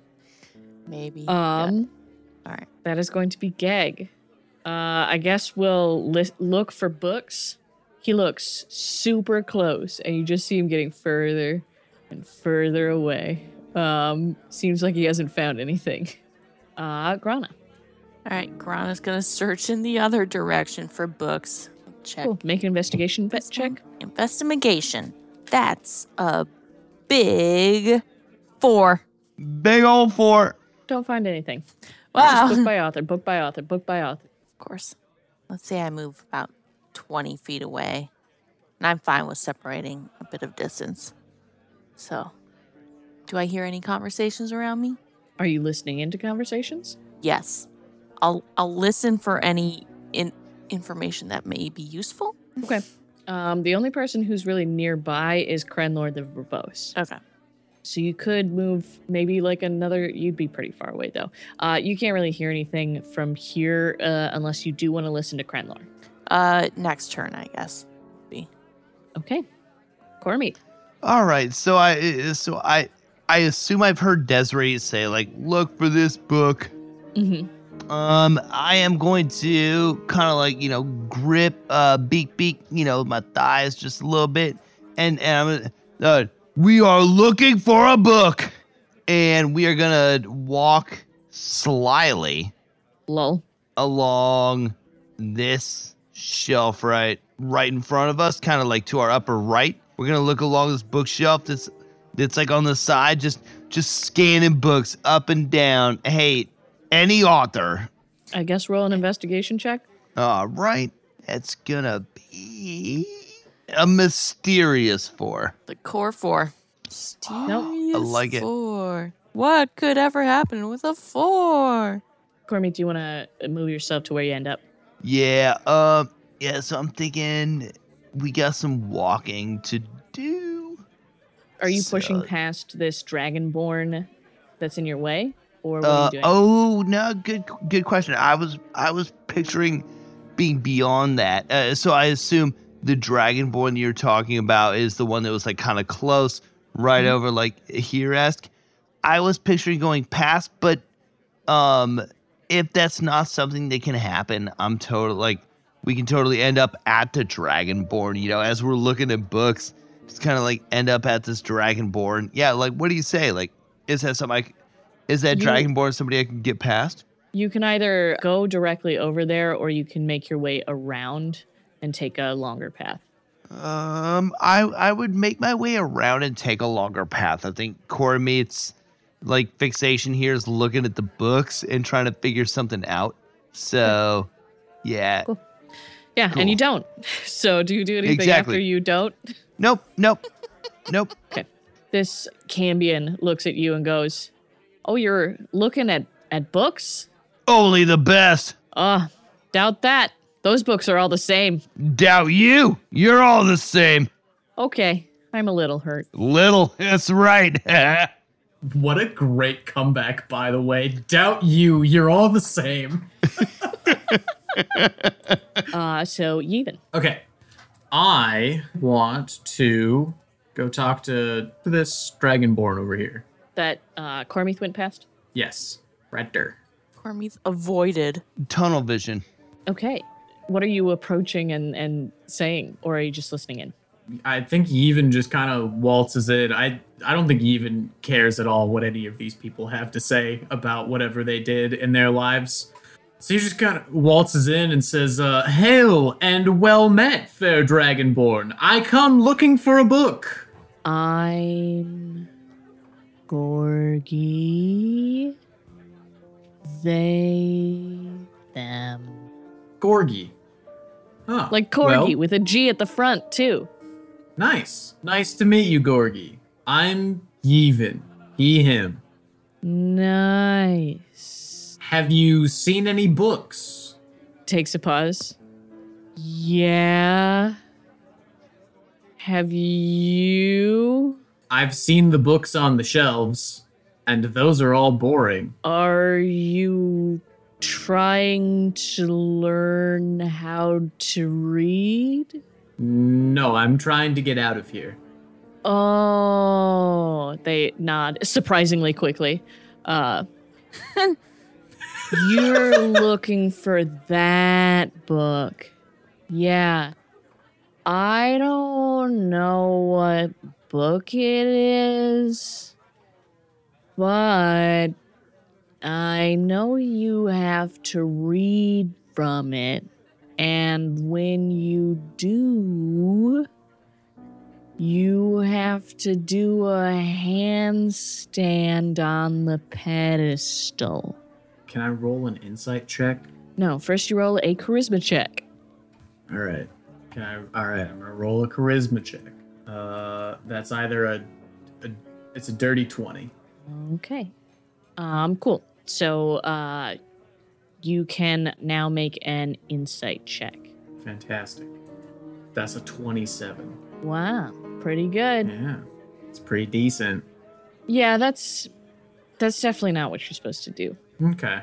Maybe. Um, All right. that is going to be Geg. Uh, I guess we'll li- look for books. He looks super close, and you just see him getting further and further away. Um, seems like he hasn't found anything. Uh, Grana. All right. Grana's gonna search in the other direction for books. Check. Cool. Make an investigation vet check. one. Investigation. That's a big four. Big old four. Don't find anything. Wow. Just book by author, book by author, book by author. of course. Let's say I move about 20 feet away. And I'm fine with separating a bit of distance. So, do I hear any conversations around me? Are you listening into conversations? Yes. I'll I'll listen for any in, information that may be useful. Okay. Um, the only person who's really nearby is Krenlor the verbose. Okay. So you could move maybe like another. You'd be pretty far away though. Uh, you can't really hear anything from here uh, unless you do want to listen to Krenlor. Uh next turn, I guess. Be Okay. Cormith. All right, so I so I I assume I've heard Desiree say like, look for this book. Mm-hmm. Um, I am going to kind of like you know grip uh beak beak you know my thighs just a little bit, and and I'm uh, we are looking for a book, and we are gonna walk slyly Lol. along this shelf right right in front of us, kind of like to our upper right. We're gonna look along this bookshelf that's that's like on the side, just just scanning books up and down. Hey, any author. I guess roll an investigation check. All right, that's gonna be a mysterious four. The core four. Nope. Mysterious like it. Four. What could ever happen with a four? Cormith, do you want to move yourself to where you end up? Yeah. Um. Yeah. So I'm thinking we got some walking to do. Are you pushing past this dragonborn that's in your way, or what are Uh, you doing? oh no, good good question. I was I was picturing being beyond that. Uh, so I assume the dragonborn you're talking about is the one that was like kind of close, right Mhm. over like here esque. I was picturing going past, but um, if that's not something that can happen, I'm totally like we can totally end up at the dragonborn. You know, as we're looking at books, just kind of like end up at this dragonborn. Yeah, like what do you say? Like, is that something? I, c- is that You- dragonborn somebody I can get past? You can either go directly over there or you can make your way around and take a longer path. Um, I I would make my way around and take a longer path. I think Cormith's like fixation here is looking at the books and trying to figure something out. So, yeah. Cool. Yeah, Cool. and you don't. So do you do anything Exactly. after you don't? Nope, nope, nope. *laughs* Okay. This Cambion looks at you and goes, "Oh, you're looking at at books? Only the best. Uh, doubt that. Those books are all the same. Doubt you. You're all the same. Okay, I'm a little hurt. Little. That's right. *laughs* What a great comeback, by the way. Doubt you. You're all the same. *laughs* *laughs* Uh, so Yevon. Okay. I want to go talk to this Dragonborn over here. that uh, Cormith went past. Yes. Right there. Cormith avoided. Tunnel vision. Okay, what are you approaching and and saying, or are you just listening in? I think he even just kind of waltzes in. I I don't think he even cares at all what any of these people have to say about whatever they did in their lives. So he just kind of waltzes in and says, uh, "Hail and well met, fair dragonborn. I come looking for a book." I'm Gorgy. They, them. Gorgy. Huh. Like Corgi well, with a G at the front, too. nice. Nice to meet you, Gorgy. I'm Yevon. He, him. Nice. Have you seen any books? Takes a pause. Yeah. Have you? I've seen the books on the shelves, and those are all boring. Are you trying to learn how to read? No, I'm trying to get out of here. Oh, they nod surprisingly quickly. Uh, *laughs* you're looking for that book. Yeah. I don't know what book it is, but I know you have to read from it. And when you do, you have to do a handstand on the pedestal. Can I roll an insight check? No, first you roll a charisma check. All right. Can I? All right. I'm gonna roll a charisma check. Uh, that's either a, a it's a dirty twenty. Okay. Um, cool. So, uh, you can now make an insight check. Fantastic. That's a twenty-seven. Wow, pretty good. Yeah, it's pretty decent. Yeah, that's that's definitely not what you're supposed to do. Okay.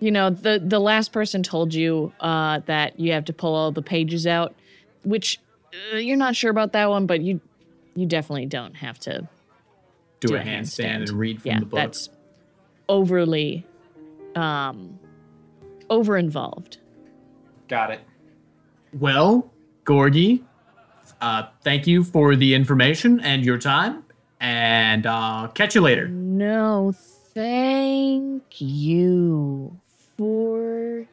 You know, the the last person told you uh, that you have to pull all the pages out, which uh, you're not sure about that one, but you you definitely don't have to. Do, Do a a handstand, handstand. and read from yeah, the book. that's overly um over involved. Got it. Well, Gorgy, uh, thank you for the information and your time, and uh, catch you later. No, thank you for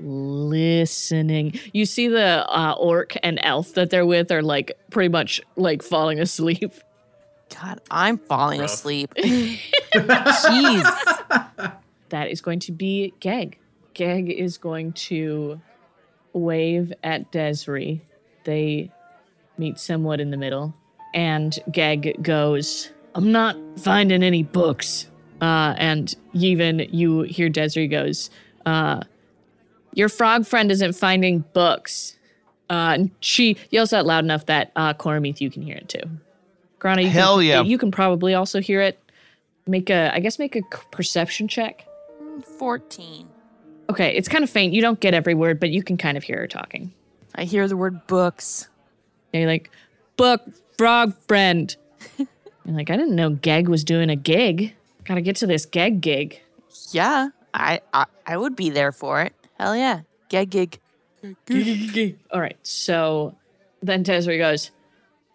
listening. You see the uh, orc and elf that they're with are like pretty much like falling asleep. God, I'm falling Rough. asleep. *laughs* Jeez. *laughs* That is going to be Geg. Geg is going to wave at Desri. They meet somewhat in the middle. And Geg goes, I'm not finding any books. Uh, and even you hear Desiree goes, uh, Your frog friend isn't finding books. Uh, and she yells out loud enough that uh, Cormith, you can hear it too. Grana, you Hell can, yeah. You can probably also hear it. Make a, I guess, make a perception check. 14. Okay, it's kind of faint. You don't get every word, but you can kind of hear her talking. I hear the word books. And you're like, book, frog friend. *laughs* you're like, I didn't know Geg was doing a gig. Gotta get to this gag gig. Yeah, I, I I would be there for it. Hell yeah. gag gig. All right, so then Tesri goes,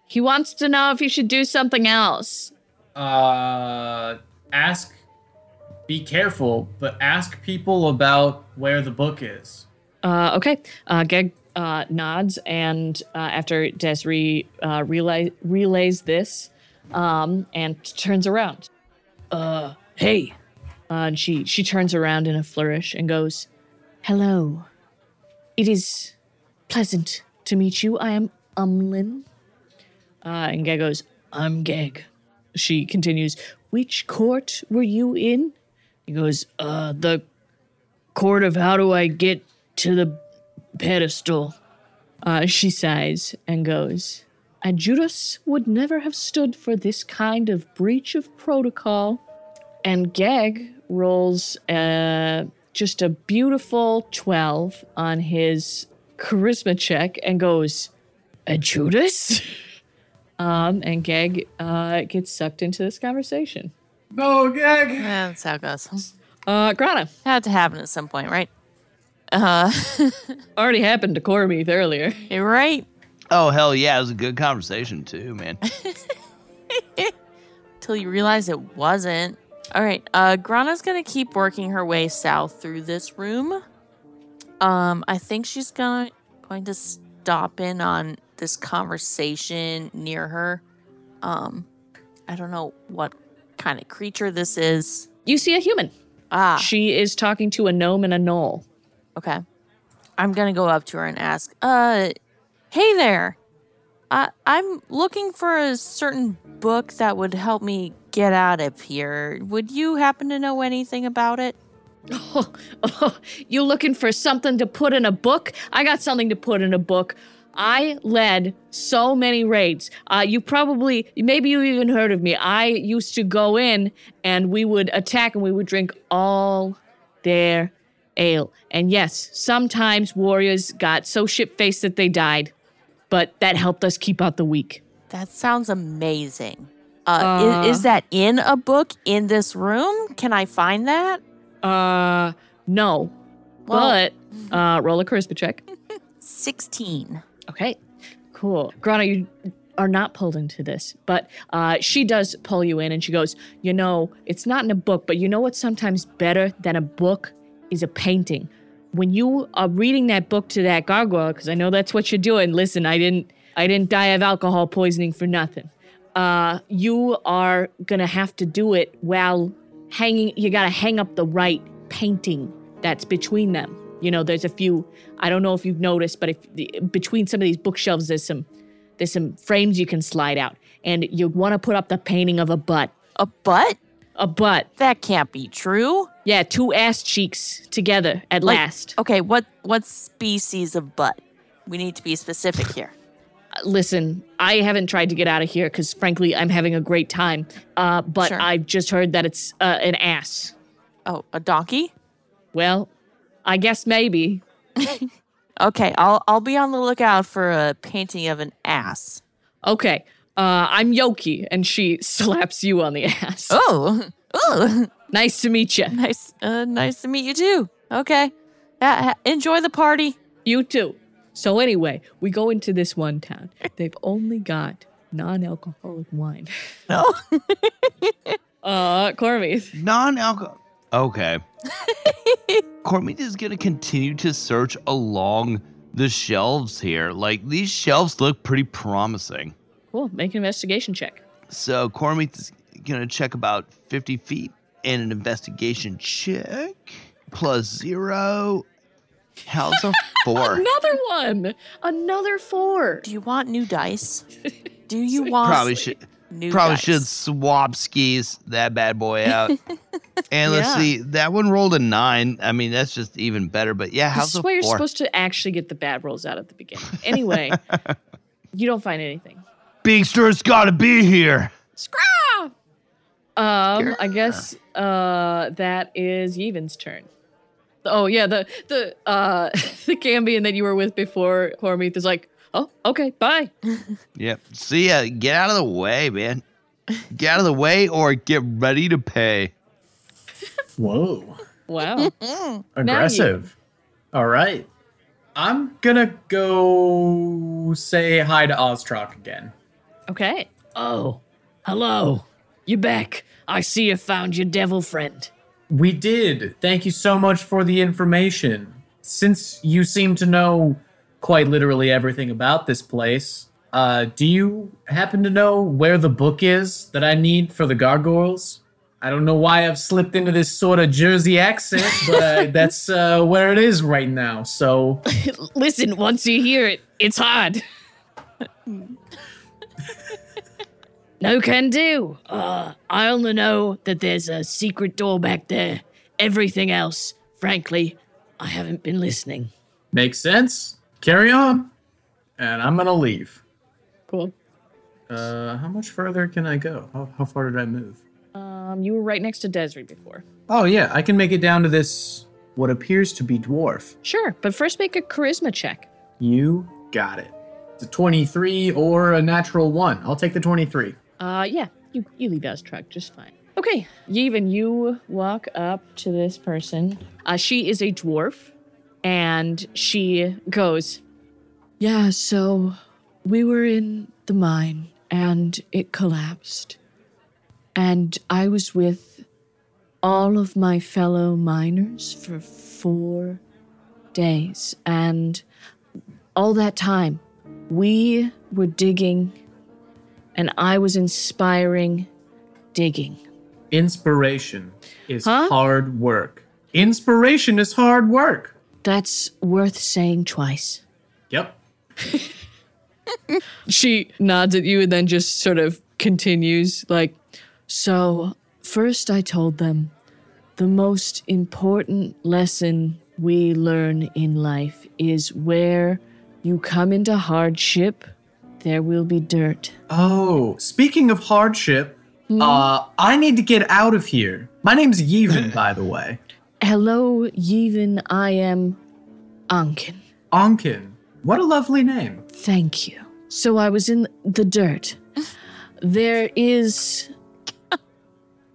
he wants to know if you should do something else. Uh, ask. Be careful, but ask people about where the book is. Uh, okay, uh, Geg uh, nods, and uh, after Desiree uh, relay, relays this, um, and turns around. Uh, hey. Uh, and she she turns around in a flourish and goes, "Hello. It is pleasant to meet you. I am Umlin." Uh, and Geg goes, "I'm Geg." She continues, "Which court were you in?" He goes, "Uh, the court of how do I get to the pedestal?" Uh, she sighs and goes, and Judas would never have stood for this kind of breach of protocol. And Geg rolls uh, just a beautiful 12 on his charisma check and goes, A Judas? *laughs* um, and Geg uh, gets sucked into this conversation. No, gag. Yeah, that's how it goes. Uh, Grana, Had to happen at some point, right? Uh, *laughs* already happened to Cormith earlier. you're right. Oh hell yeah, it was a good conversation too, man. *laughs* Till you realize it wasn't. All right, uh, Grana's gonna keep working her way south through this room. Um, I think she's gonna going to stop in on this conversation near her. Um, I don't know what kind of creature this is. You see a human. Ah, She is talking to a gnome and a gnoll. Okay. I'm gonna go up to her and ask, uh, hey there. I I'm looking for a certain book that would help me get out of here. Would you happen to know anything about it? Oh, oh, you looking for something to put in a book? I got something to put in a book. I led so many raids. Uh, you probably, maybe you even heard of me. I used to go in and we would attack and we would drink all their ale. And yes, sometimes warriors got so shit faced that they died, but that helped us keep out the weak. That sounds amazing. Uh, Uh. is, is that in a book in this room? Can I find that? Uh, no, Well- but uh, roll a charisma check. *laughs* 16. Okay, cool. Grana, you are not pulled into this, but uh, she does pull you in and she goes, You know, it's not in a book, but you know what's sometimes better than a book is a painting. When you are reading that book to that gargoyle, because I know that's what you're doing. Listen, I didn't, I didn't die of alcohol poisoning for nothing. Uh, you are gonna have to do it while hanging. You gotta hang up the right painting that's between them. You know, there's a few. I don't know if you've noticed, but if between some of these bookshelves, there's some there's some frames you can slide out, and you want to put up the painting of a butt, A butt? a butt. That can't be true. Yeah, two ass cheeks together at Like- last. Okay, what what species of butt? We need to be specific here. Listen, I haven't tried to get out of here because, frankly, I'm having a great time. Uh, but Sure. I've just heard that it's uh, an ass. Oh, a donkey? Well, I guess maybe. *laughs* Okay, I'll I'll be on the lookout for a painting of an ass. Okay, uh, I'm Yoki, and she *laughs* slaps you on the ass. Oh, *laughs* oh, Nice to meet you. nice, uh, nice to meet you too. Okay, ha- enjoy the party. You too. So anyway, we go into this one town. They've only got non-alcoholic wine. No, *laughs* Uh, Cormith. Non-alcohol. Okay. *laughs* Cormith is gonna continue to search along the shelves here. Like these shelves look pretty promising. Cool. Make an investigation check. So Cormith is gonna check about 50 feet and an investigation check plus zero. How's a four? *laughs* Another one. Another four. do you want new dice? *laughs* Do you want Probably should new probably dice? should swap skis that bad boy out. *laughs* and let's Yeah. see, that one rolled a nine. I mean, that's just even better. But yeah, how's This a is why you're four? supposed to actually get the bad rolls out at the beginning. Anyway, you don't find anything. Beakster's got to be here. Scraw! Um, I guess uh that is Yevon's turn. Oh yeah, the the uh *laughs* the Cambion that you were with before Cormith is like, oh okay, bye. *laughs* Yep. See ya. Get out of the way, man. Get out of the way or get ready to pay. Whoa. Wow. *laughs* Aggressive. All right. I'm gonna go say hi to Oztrock again. Okay. Oh, hello. You back? I see you found your devil friend. We did. Thank you so much for the information. Since you seem to know quite literally everything about this place. Uh, do you happen to know where the book is that I need for the gargoyles? I don't know why I've slipped into this sort of Jersey accent, *laughs* but uh, that's uh, where it is right now. So *laughs* Listen, once you hear it, it's hard. *laughs* no can do. Uh, I only know that there's a secret door back there. Everything else, frankly, I haven't been listening. makes sense. Carry on, and I'm gonna leave. Cool. Uh, how much further can I go? How, how far did I move? Um, you were right next to Desiree before. Oh yeah, I can make it down to this what appears to be dwarf. Sure, but first make a charisma check. You got it. It's a 23 or a natural one. I'll take the 23. Uh, yeah, you you leave Truck just fine. Okay, Yevon, you walk up to this person. Uh, she is a dwarf, and she goes, "Yeah, so we were in the mine, and it collapsed, and I was with all of my fellow miners for four days, and all that time, we were digging." And I was inspiring digging. Inspiration is Huh? hard work. Inspiration is hard work. That's worth saying twice. Yep. *laughs* She nods at you and then just sort of continues like, So, first I told them the most important lesson we learn in life is where you come into hardship, there will be dirt. Oh, speaking of hardship, uh, I need to get out of here. My name's Yevon, by the way. Hello, Yevon, I am Ankin. Onkin. What a lovely name. Thank you. So I was in the dirt. There is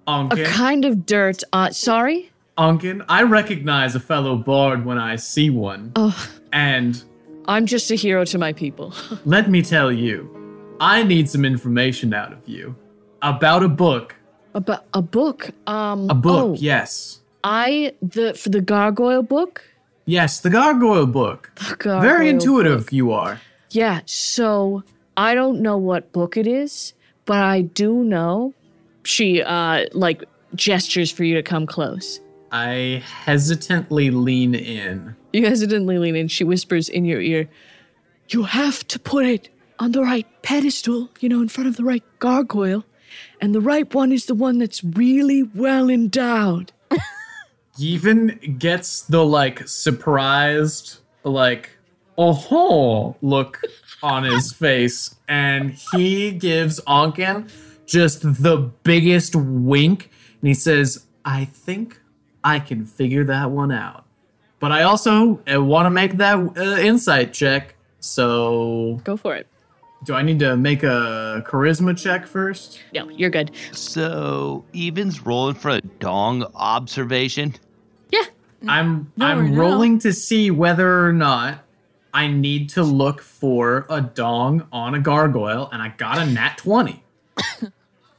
a kind of dirt. Uh, sorry. Onkin, I recognize a fellow bard when I see one. Oh, And I'm just a hero to my people. *laughs* let me tell you, I need some information out of you about a book. About a book. Um, A book, oh, yes. I the for the gargoyle book. Yes, the gargoyle book. The gargoyle Very intuitive book. you are. Yeah. So I don't know what book it is, but I do know. She uh like gestures for you to come close. I hesitantly lean in. You hesitantly lean in. She whispers in your ear, You have to put it on the right pedestal, you know, in front of the right gargoyle. And the right one is the one that's really well endowed. *laughs* Yevon gets the like surprised, like, oh look on his *laughs* face, and he gives Onkin just the biggest wink, and he says, I think I can figure that one out. But I also want to make that uh, insight check, so Go for it. do I need to make a charisma check first? No, you're good. So Yevon's rolling for a dong observation. Yeah. I'm No, I'm no. rolling to see whether or not I need to look for a dong on a gargoyle, and I got a nat twenty. *coughs*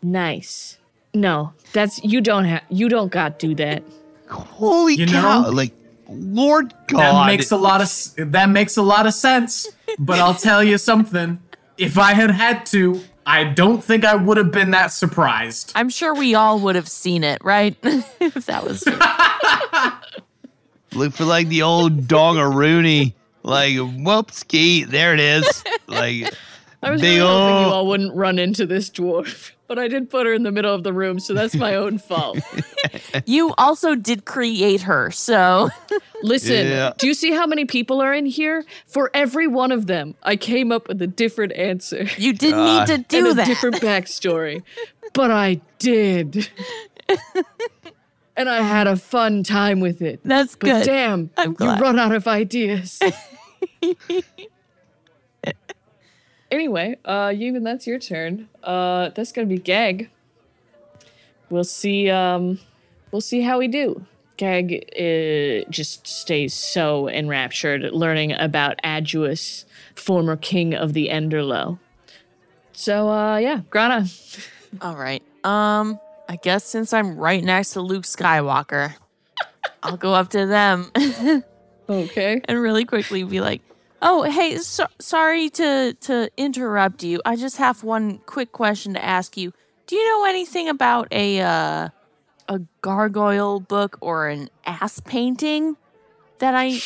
Nice. No, that's you don't have you don't got do that. Holy You cow! know? Like, Lord God, That makes a lot of that makes a lot of sense. But I'll *laughs* tell you something: if I had had to, I don't think I would have been that surprised. I'm sure we all would have seen it, right? *laughs* if that was true. *laughs* Look for like the old dongaroony. Like, whoop, ski. There it is. Like, I was Big really hoping you all wouldn't run into this dwarf, but I did put her in the middle of the room, so that's my own *laughs* fault. you also did create her, so *laughs* Listen, Yeah. do you see how many people are in here? For every one of them, I came up with a different answer you didn't God. need to do and do a that. different backstory, but I did. *laughs* and I had a fun time with it. That's But good. damn, I'm you glad. run out of ideas. Anyway, uh, that's your turn. Uh, that's gonna be Geg. We'll see. Um, we'll see how we do. Geg uh, just stays so enraptured, learning about Aduus, former king of the Enderlow. So, uh, yeah, Grana. All right. Um, I guess since I'm right next to Luke Skywalker, I'll go up to them *laughs* Okay. and really quickly be like, Oh, hey, so, sorry to to interrupt you. I just have one quick question to ask you. Do you know anything about a uh, a gargoyle book or an ass painting that I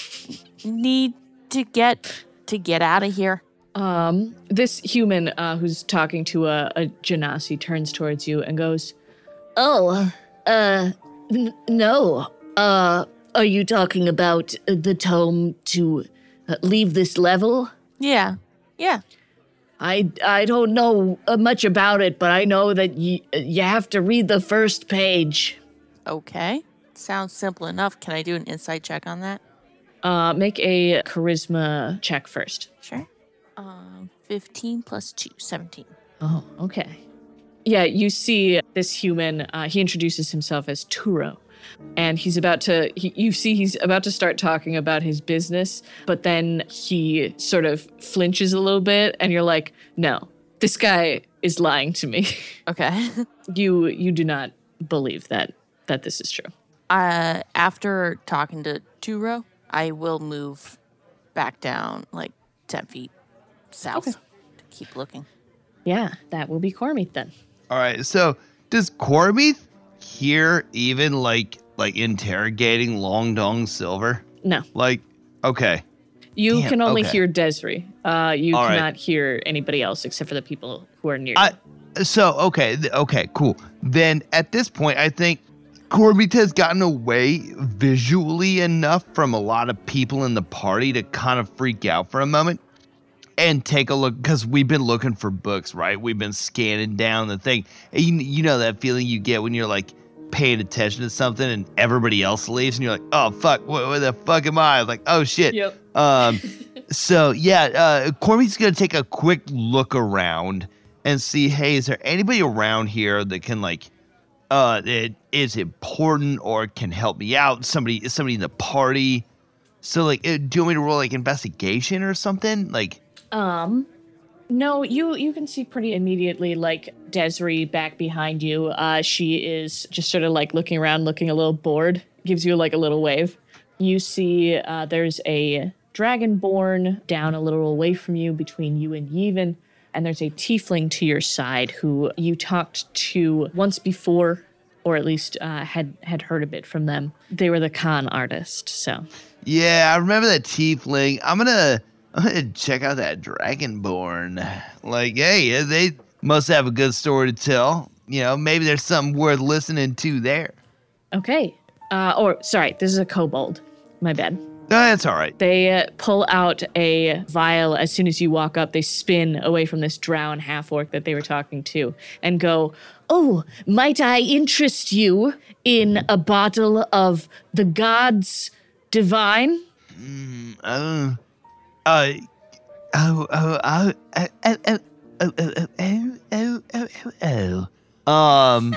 need to get to get out of here? Um, this human uh, who's talking to a, a Genasi turns towards you and goes, Oh, uh, n- no. Uh, are you talking about the tome to leave this level? Yeah, yeah. I I don't know uh, much about it, but I know that y- you have to read the first page. Okay, sounds simple enough. Can I do an insight check on that? uh, make a charisma check first. Sure. Um, fifteen plus two, 17. Oh, okay. Yeah, you see this human, uh, he introduces himself as Turo. And he's about to, he, you see, he's about to start talking about his business, but then he sort of flinches a little bit, and you're like, no, this guy is lying to me. *laughs* Okay. *laughs* you you do not believe that that this is true. uh, after talking to Turo, I will move back down like 10 feet south to keep looking. Yeah, that will be Cormith then. All right. So does Corby hear even like like interrogating Long Dong Silver? No, Like, okay. you Damn, can only okay. hear Desiree. Uh, you All right. cannot hear anybody else except for the people who are near. I you. so okay, th- okay, cool. Then at this point, I think Corbett has gotten away visually enough from a lot of people in the party to kind of freak out for a moment and take a look because we've been looking for books, right? We've been scanning down the thing. You, you know that feeling you get when you're like paying attention to something and everybody else leaves and you're like, oh fuck, where, where the fuck am I? Like, oh shit. Yep. Um, *laughs* so yeah, uh, Corby's gonna take a quick look around and see, hey, is there anybody around here that can like, uh, that is important or can help me out? Somebody, is somebody in the party? So like, uh, do you want me to roll like investigation or something? Like, Um, no, you you can see pretty immediately like Desiree back behind you. Uh, she is just sort of like looking around, looking a little bored. Gives you like a little wave. You see, uh, there's a dragonborn down a little away from you, between you and Yevon, and there's a tiefling to your side who you talked to once before, or at least uh, had had heard a bit from them. They were the con artist, so yeah, I remember that tiefling. I'm gonna, I'm gonna check out that dragonborn. Like, hey, they must have a good story to tell. You know, maybe there's something worth listening to there. okay. Uh, or sorry, this is a kobold. My bad. That's all right. They uh, pull out a vial as soon as you walk up. They spin away from this drowned half orc that they were talking to and go, Oh, might I interest you in a bottle of the gods divine? Uh, uh, oh, oh, oh, oh, oh, oh, oh, oh, oh, oh, oh, oh, oh, oh. Um,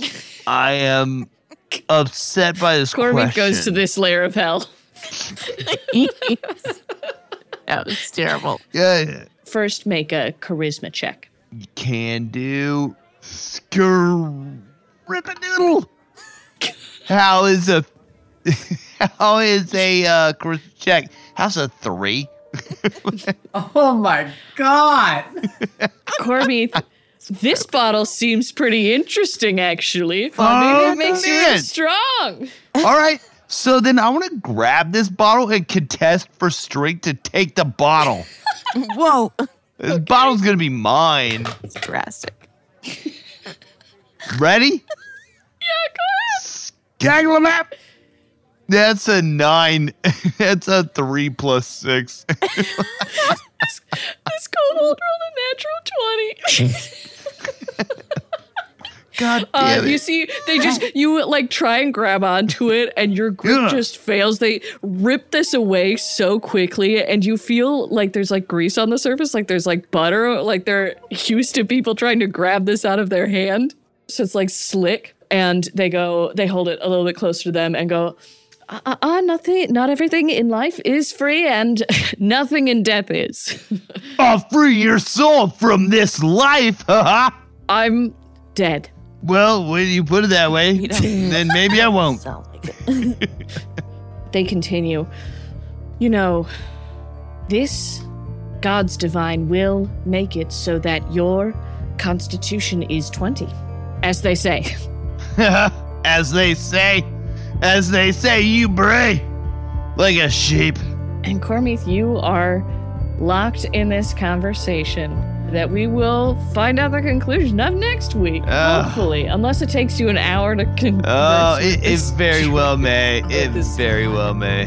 *laughs* I am upset by this Cormith question. goes to this layer of hell. *laughs* that was terrible. Yeah, First, make a charisma check. can do. Skrrr. Rip a noodle. How is a *laughs* how is a uh charisma check? How's a three? *laughs* Oh my god! Corby. this bottle seems pretty interesting, actually. Oh, Maybe it makes you real strong. All right. So then I want to grab this bottle and contest for strength to take the bottle. *laughs* Whoa. This bottle's gonna be mine. It's drastic. Ready? yeah, go ahead. Gaggle map. That's a nine. *laughs* That's a three plus six. *laughs* This kobold rolled a natural 20. *laughs* God Uh, damn you see, they just you like try and grab onto it, and your grip Yeah. just fails. They rip this away so quickly, and you feel like there's like grease on the surface, like there's like butter, like they're used to people trying to grab this out of their hand. So it's like slick, and they go, they hold it a little bit closer to them, and go. Uh, uh, uh, nothing, not everything in life is free, and *laughs* nothing in death is. *laughs* I'll free your soul from this life. haha. *laughs* I'm dead. well, when you put it that way, then maybe I won't. Sound like it. they continue. You know, this God's divine will make it so that your constitution is 20, as they say. as they say, as they say, you bray like a sheep. And Cormith, you are locked in this conversation that we will find out the conclusion of next week, Ugh. hopefully, unless it takes you an hour to converse. Oh, it, it very well *laughs* may. It very well may.